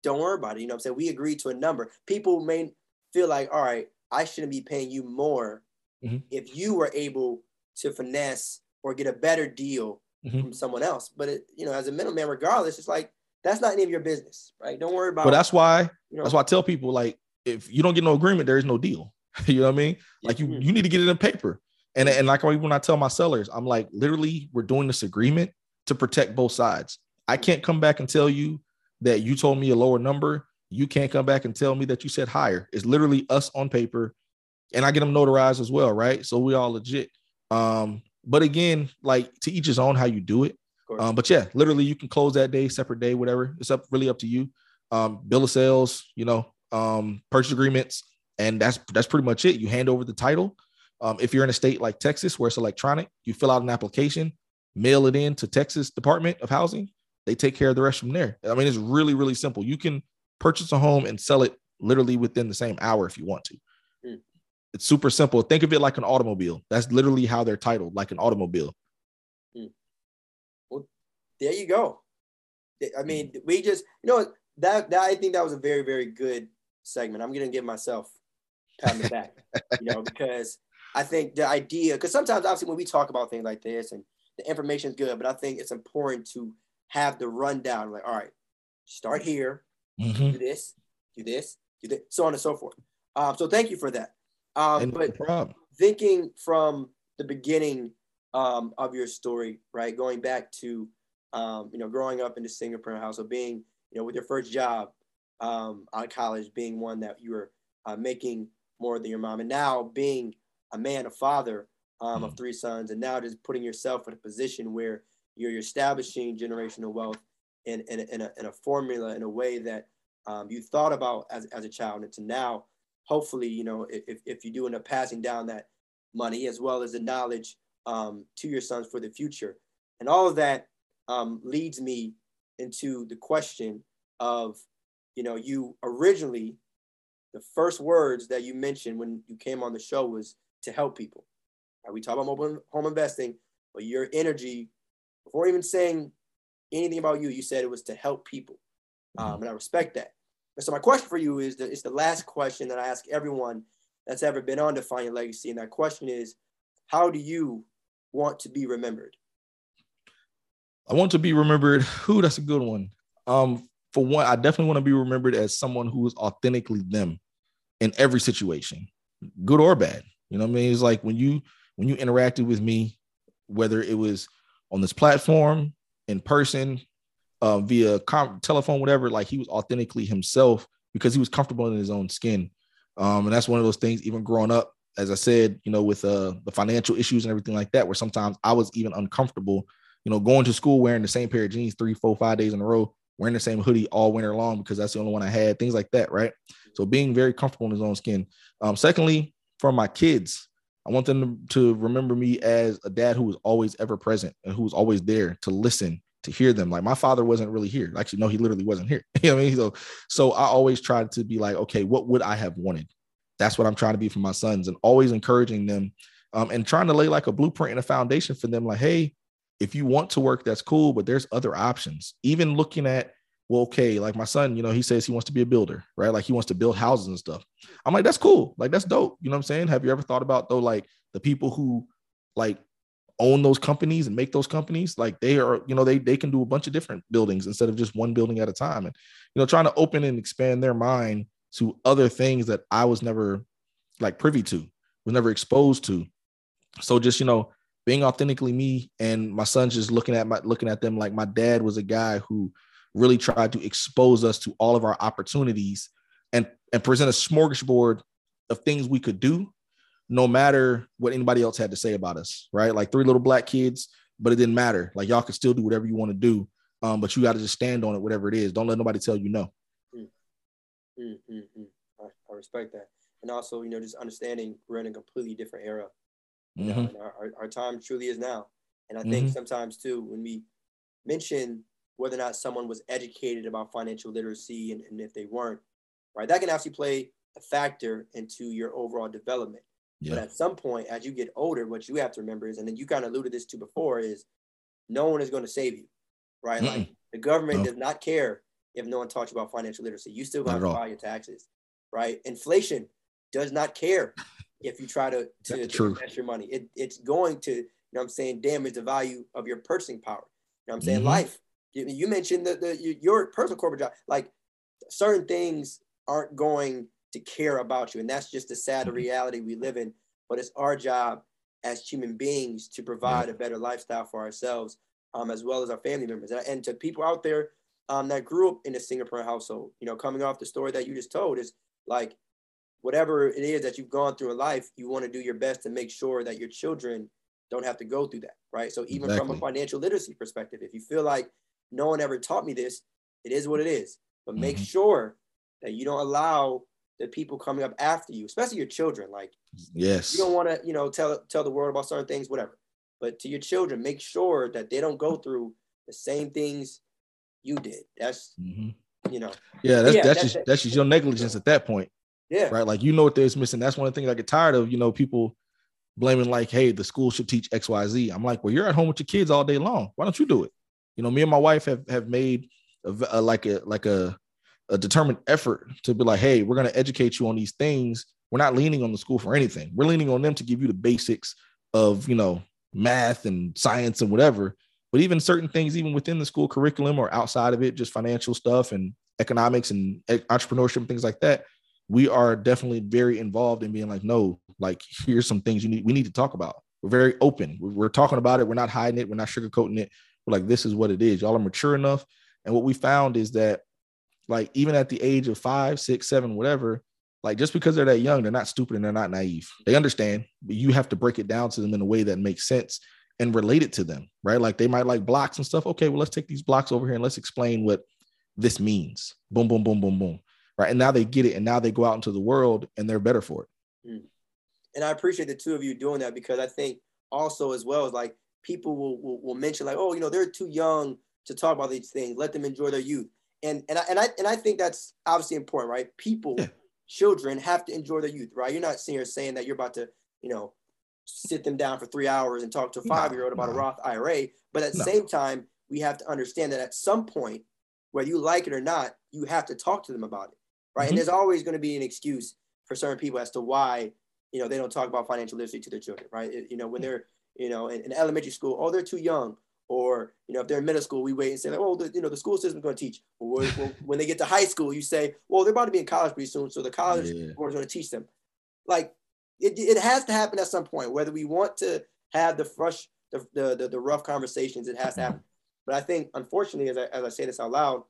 don't worry about it. You know what I'm saying? We agreed to a number. People may feel like, all right, I shouldn't be paying you more mm-hmm. if you were able to finesse or get a better deal mm-hmm. from someone else. But it, you know, as a middleman, regardless, it's like that's not any of your business, right? Don't worry about. But that's why. You know, that's why I tell people like, if you don't get no agreement, there is no deal. you know what I mean? Like you, you need to get it in paper. And, and like when I tell my sellers, I'm like, literally, we're doing this agreement to protect both sides. I can't come back and tell you that you told me a lower number. You can't come back and tell me that you said higher. It's literally us on paper. And I get them notarized as well, right? So we all legit. Um, but again, like to each his own how you do it. Um, but yeah, literally you can close that day, separate day, whatever. It's up really up to you. Um, bill of sales, you know, um, purchase agreements, and that's that's pretty much it. You hand over the title. Um, if you're in a state like Texas where it's electronic, you fill out an application, mail it in to Texas Department of Housing. They take care of the rest from there. I mean, it's really really simple. You can purchase a home and sell it literally within the same hour if you want to. It's super simple. Think of it like an automobile. That's literally how they're titled, like an automobile. Mm. Well, there you go. I mean, we just you know that that I think that was a very very good segment. I'm gonna give myself pat on the back, you know, because I think the idea, because sometimes obviously when we talk about things like this and the information is good, but I think it's important to have the rundown. Like, all right, start here, mm-hmm. do this, do this, do this, so on and so forth. Um, so thank you for that. Um, but no thinking from the beginning um, of your story, right, going back to um, you know growing up in the single parent household, being you know with your first job um, out of college, being one that you were uh, making more than your mom, and now being a man, a father, um, of mm-hmm. three sons, and now just putting yourself in a position where you're, you're establishing generational wealth in, in, in, a, in a formula in a way that um, you thought about as, as a child, and to now, hopefully, you know, if, if you do end up passing down that money as well as the knowledge um, to your sons for the future, and all of that um, leads me into the question of, you know, you originally, the first words that you mentioned when you came on the show was to help people. Right? We talk about mobile home investing, but your energy, before even saying anything about you, you said it was to help people. Um, mm-hmm. and I respect that. So my question for you is the, it's the last question that I ask everyone that's ever been on Define Your Legacy. And that question is, how do you want to be remembered? I want to be remembered. Who? That's a good one. Um, for one, I definitely want to be remembered as someone who is authentically them in every situation, good or bad. You know what I mean? It's like when you when you interacted with me, whether it was on this platform, in person, uh, via com- telephone, whatever, like he was authentically himself because he was comfortable in his own skin. Um, and that's one of those things, even growing up, as I said, you know, with uh, the financial issues and everything like that, where sometimes I was even uncomfortable, you know, going to school wearing the same pair of jeans three, four, five days in a row, wearing the same hoodie all winter long because that's the only one I had, things like that, right? So being very comfortable in his own skin. Um, secondly, for my kids, I want them to remember me as a dad who was always ever present and who was always there to listen, to hear them. Like my father wasn't really here. Actually, no, he literally wasn't here. you know what I mean? So, so I always tried to be like, okay, what would I have wanted? That's what I'm trying to be for my sons and always encouraging them um, and trying to lay like a blueprint and a foundation for them. Like, hey, if you want to work, that's cool, but there's other options. Even looking at well, okay, like my son, you know, he says he wants to be a builder, right? Like he wants to build houses and stuff. I'm like, that's cool. Like that's dope. You know what I'm saying? Have you ever thought about though, like the people who like own those companies and make those companies? Like they are, you know, they they can do a bunch of different buildings instead of just one building at a time. And you know, trying to open and expand their mind to other things that I was never like privy to, was never exposed to. So just, you know, being authentically me and my son's just looking at my looking at them like my dad was a guy who really tried to expose us to all of our opportunities and and present a smorgasbord of things we could do no matter what anybody else had to say about us right like three little black kids but it didn't matter like y'all could still do whatever you want to do um, but you got to just stand on it whatever it is don't let nobody tell you no mm, mm, mm, mm. I, I, respect that and also you know just understanding we're in a completely different era you mm-hmm. know, our, our, our, time truly is now and i think mm-hmm. sometimes too when we mention whether or not someone was educated about financial literacy and, and if they weren't, right? That can actually play a factor into your overall development. Yeah. But at some point, as you get older, what you have to remember is, and then you kind of alluded this to before, is no one is going to save you, right? Mm-mm. Like the government no. does not care if no one talks about financial literacy. You still got to pay your taxes, right? Inflation does not care if you try to, to, to invest your money. It, it's going to, you know I'm saying, damage the value of your purchasing power. You know what I'm saying? Mm-hmm. Life you mentioned the, the your personal corporate job. Like certain things aren't going to care about you, and that's just the sad mm-hmm. reality we live in. But it's our job as human beings to provide a better lifestyle for ourselves, um, as well as our family members, and, and to people out there um, that grew up in a single parent household. You know, coming off the story that you just told is like whatever it is that you've gone through in life, you want to do your best to make sure that your children don't have to go through that, right? So even exactly. from a financial literacy perspective, if you feel like no one ever taught me this. It is what it is. But make mm-hmm. sure that you don't allow the people coming up after you, especially your children. Like, yes, you don't want to, you know, tell tell the world about certain things, whatever. But to your children, make sure that they don't go through the same things you did. That's mm-hmm. you know. Yeah, that's yeah, that's, that's just that's just your negligence at that point. Yeah. Right. Like you know what there's missing. That's one of the things I get tired of. You know, people blaming like, hey, the school should teach X, Y, Z. I'm like, well, you're at home with your kids all day long. Why don't you do it? you know, me and my wife have have made a, a, like a like a a determined effort to be like, hey, we're going to educate you on these things. We're not leaning on the school for anything. We're leaning on them to give you the basics of, you know, math and science and whatever. But even certain things, even within the school curriculum or outside of it, just financial stuff and economics and entrepreneurship things like that, we are definitely very involved in being like, no, like here's some things you need. We need to talk about. We're very open. We're, talking about it. We're not hiding it. We're not sugarcoating it. We're like, this is what it is. Y'all are mature enough. And what we found is that, like, even at the age of five, six, seven, whatever, like just because they're that young, they're not stupid and they're not naive. They understand, but you have to break it down to them in a way that makes sense and relate it to them, right? Like they might like blocks and stuff. Okay, well, let's take these blocks over here and let's explain what this means. Boom, boom, boom, boom, boom. Right. And now they get it. And now they go out into the world and they're better for it. Mm. And I appreciate the two of you doing that because I think also as well as like people will, will, will mention like, oh, you know, they're too young to talk about these things. Let them enjoy their youth. And and I and I and I think that's obviously important, right? People, yeah. children have to enjoy their youth, right? You're not sitting here saying that you're about to, you know, sit them down for three hours and talk to a five year old about no. a Roth IRA. But at the no. same time, we have to understand that at some point, whether you like it or not, you have to talk to them about it, right? Mm-hmm. And there's always going to be an excuse for certain people as to why you know they don't talk about financial literacy to their children, right? It, you know, when they're you know in, in, elementary school, oh, they're too young, or you know if they're in middle school, we wait and say, like, oh, the, you know, the school system's going to teach. Or when they get to high school, you say, well, they're about to be in college pretty soon, so the college yeah. board is going to teach them. Like it, it has to happen at some point, whether we want to have the fresh, the, the, the, the rough conversations, it has to happen. But I think, unfortunately, as I, as I say this out loud,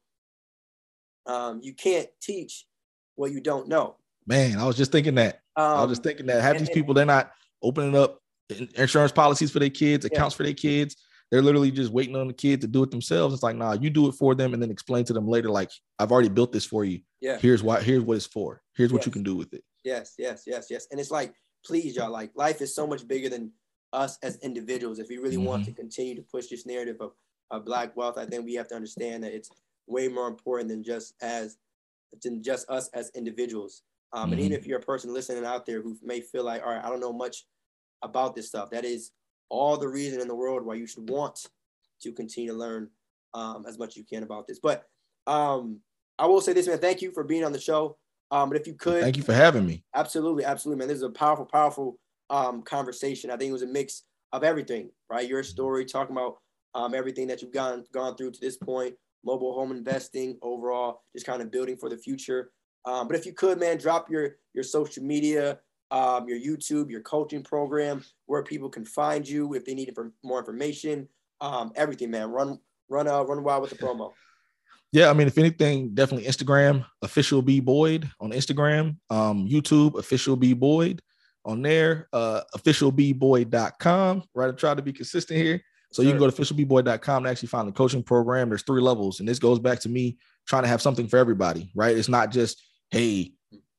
um, you can't teach what you don't know. Man, I was just thinking that. Um, I was just um, thinking that. Have these people, they're not opening up insurance policies for their kids, accounts yeah. for their kids. They're literally just waiting on the kid to do it themselves. It's like, nah, you do it for them and then explain to them later, like, I've already built this for you. Yeah. Here's why, here's what it's for. Here's what you can do with it. Yes, yes, yes, yes. And it's like, please, y'all, like life is so much bigger than us as individuals. If we really mm-hmm. want to continue to push this narrative of, of black wealth, I think we have to understand that it's way more important than just as than just us as individuals. Um, mm-hmm. And even mm-hmm. if you're a person listening out there who may feel like, all right, I don't know much about this stuff, that is all the reason in the world why you should want to continue to learn um, as much as you can about this. But um, I will say this, man. Thank you for being on the show. Um, but if you could, thank you for having me. Absolutely, absolutely, man. This is a powerful, powerful um, conversation. I think it was a mix of everything, right? Your story, talking about um, everything that you've gone gone through to this point, mobile home investing, overall, just kind of building for the future. Um, but if you could, man, drop your your social media, um, your YouTube, your coaching program, where people can find you if they need more information, um, everything, man. Run, run, uh, run wild with the promo. Yeah, I mean, if anything, definitely Instagram, official B Boyd on Instagram, um, YouTube, official B Boyd on there, uh, officialbboyd.com, right? I try to be consistent here. So sure. you can go to officialbboyd.com and actually find the coaching program. There's three levels. And this goes back to me trying to have something for everybody, right? It's not just, hey,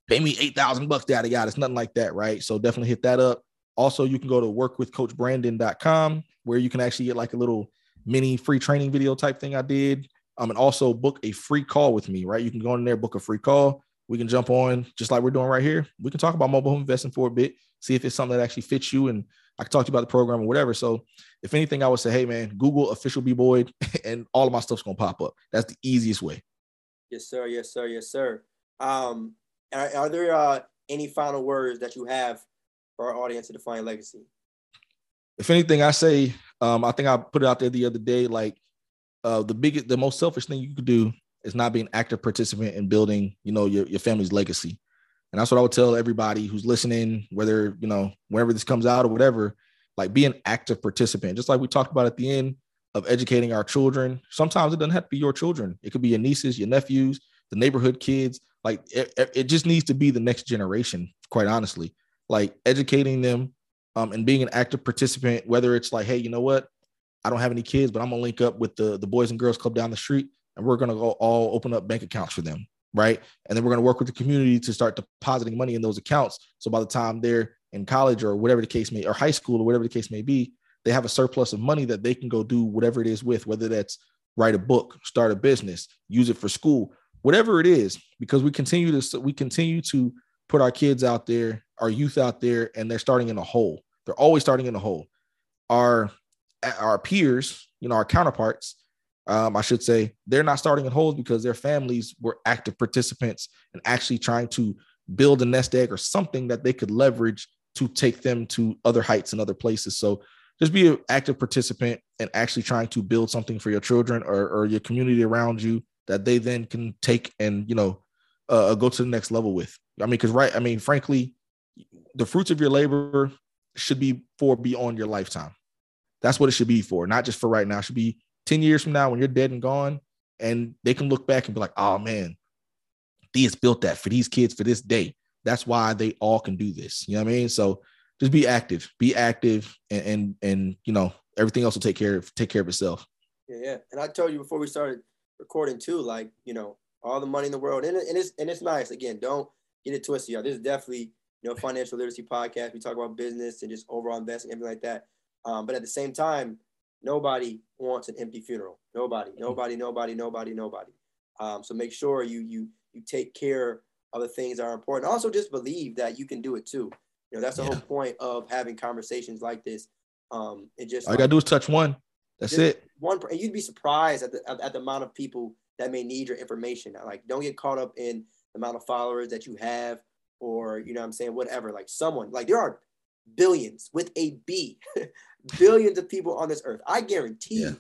pay me 8,000 bucks, yada, yada. It's nothing like that, right? So definitely hit that up. Also, you can go to workwithcoachbrandon.com where you can actually get like a little mini free training video type thing I did um, and also book a free call with me, right? You can go in there, book a free call. We can jump on just like we're doing right here. We can talk about mobile home investing for a bit, see if it's something that actually fits you, and I can talk to you about the program or whatever. So, if anything, I would say, hey man, Google official B Boyd, and all of my stuff's gonna pop up. That's the easiest way. Yes, sir. Yes, sir. Yes, sir. Um, are, are there uh, any final words that you have for our audience to define legacy? If anything, I say, um, I think I put it out there the other day, like uh, the biggest, the most selfish thing you could do is not be an active participant in building, you know, your, your family's legacy. And that's what I would tell everybody who's listening, whether, you know, whenever this comes out or whatever, like be an active participant. Just like we talked about at the end of educating our children. Sometimes it doesn't have to be your children. It could be your nieces, your nephews, the neighborhood kids. Like it, it just needs to be the next generation, quite honestly. Like educating them um, and being an active participant, whether it's like, hey, you know what? I don't have any kids, but I'm gonna link up with the the Boys and Girls Club down the street, and we're gonna go all open up bank accounts for them, right? And then we're gonna work with the community to start depositing money in those accounts. So by the time they're in college or whatever the case may, or high school or whatever the case may be, they have a surplus of money that they can go do whatever it is with, whether that's write a book, start a business, use it for school, whatever it is, because we continue to we continue to put our kids out there, our youth out there, and they're starting in a hole. They're always starting in a hole. Our our peers, you know, our counterparts, um, I should say, they're not starting in holes because their families were active participants and actually trying to build a nest egg or something that they could leverage to take them to other heights and other places. So just be an active participant and actually trying to build something for your children or, or your community around you that they then can take and, you know, uh, go to the next level with. I mean, because, right, I mean, frankly, the fruits of your labor should be for beyond your lifetime. That's what it should be for, not just for right now. It should be 10 years from now when you're dead and gone, and they can look back and be like, oh man, these built that for these kids for this day. that's why they all can do this. You know what I mean? So just be active, be active, and and, and you know everything else will take care of take care of itself. Yeah, yeah. And I told you before we started recording too, like you know all the money in the world, and, and it's and it's nice. Again, don't get it twisted, y'all. This is definitely you know financial literacy podcast. We talk about business and just overall investing, everything like that. Um, but at the same time, nobody wants an empty funeral. Nobody, mm-hmm. nobody, nobody, nobody, nobody. Um, so make sure you you you take care of the things that are important. Also, just believe that you can do it too. You know, that's the yeah. whole point of having conversations like this. Um, it just all you gotta do is touch one. That's it. One, and you'd be surprised at the at the amount of people that may need your information. Like, don't get caught up in the amount of followers that you have, or you know, I'm saying whatever. Like, someone like there are billions with a B, billions of people on this earth. I guarantee yeah.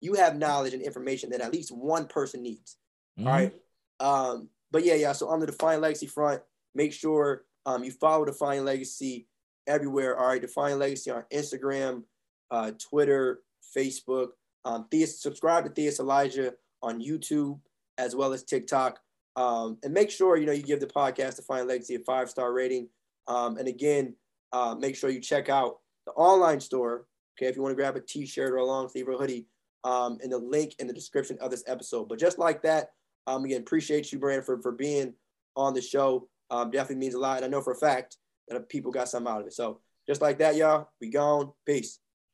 you have knowledge and information that at least one person needs. Mm-hmm. All right. Um, but yeah, yeah. So on the Define Legacy front, make sure um, you follow Define Legacy everywhere. All right, Define Legacy on Instagram, uh, Twitter, Facebook. Um, Theus, subscribe to Theus Elijah on YouTube as well as TikTok. Um, and make sure you know you give the podcast Define Legacy a five star rating. Um, and again, uh, make sure you check out the online store. Okay, if you want to grab a T-shirt or a long sleeve or hoodie, um, the link in the description of this episode. But just like that, um, again, appreciate you, Brandon, for, for being on the show. Um, definitely means a lot. And I know for a fact that people got something out of it. So just like that, y'all, we gone. Peace.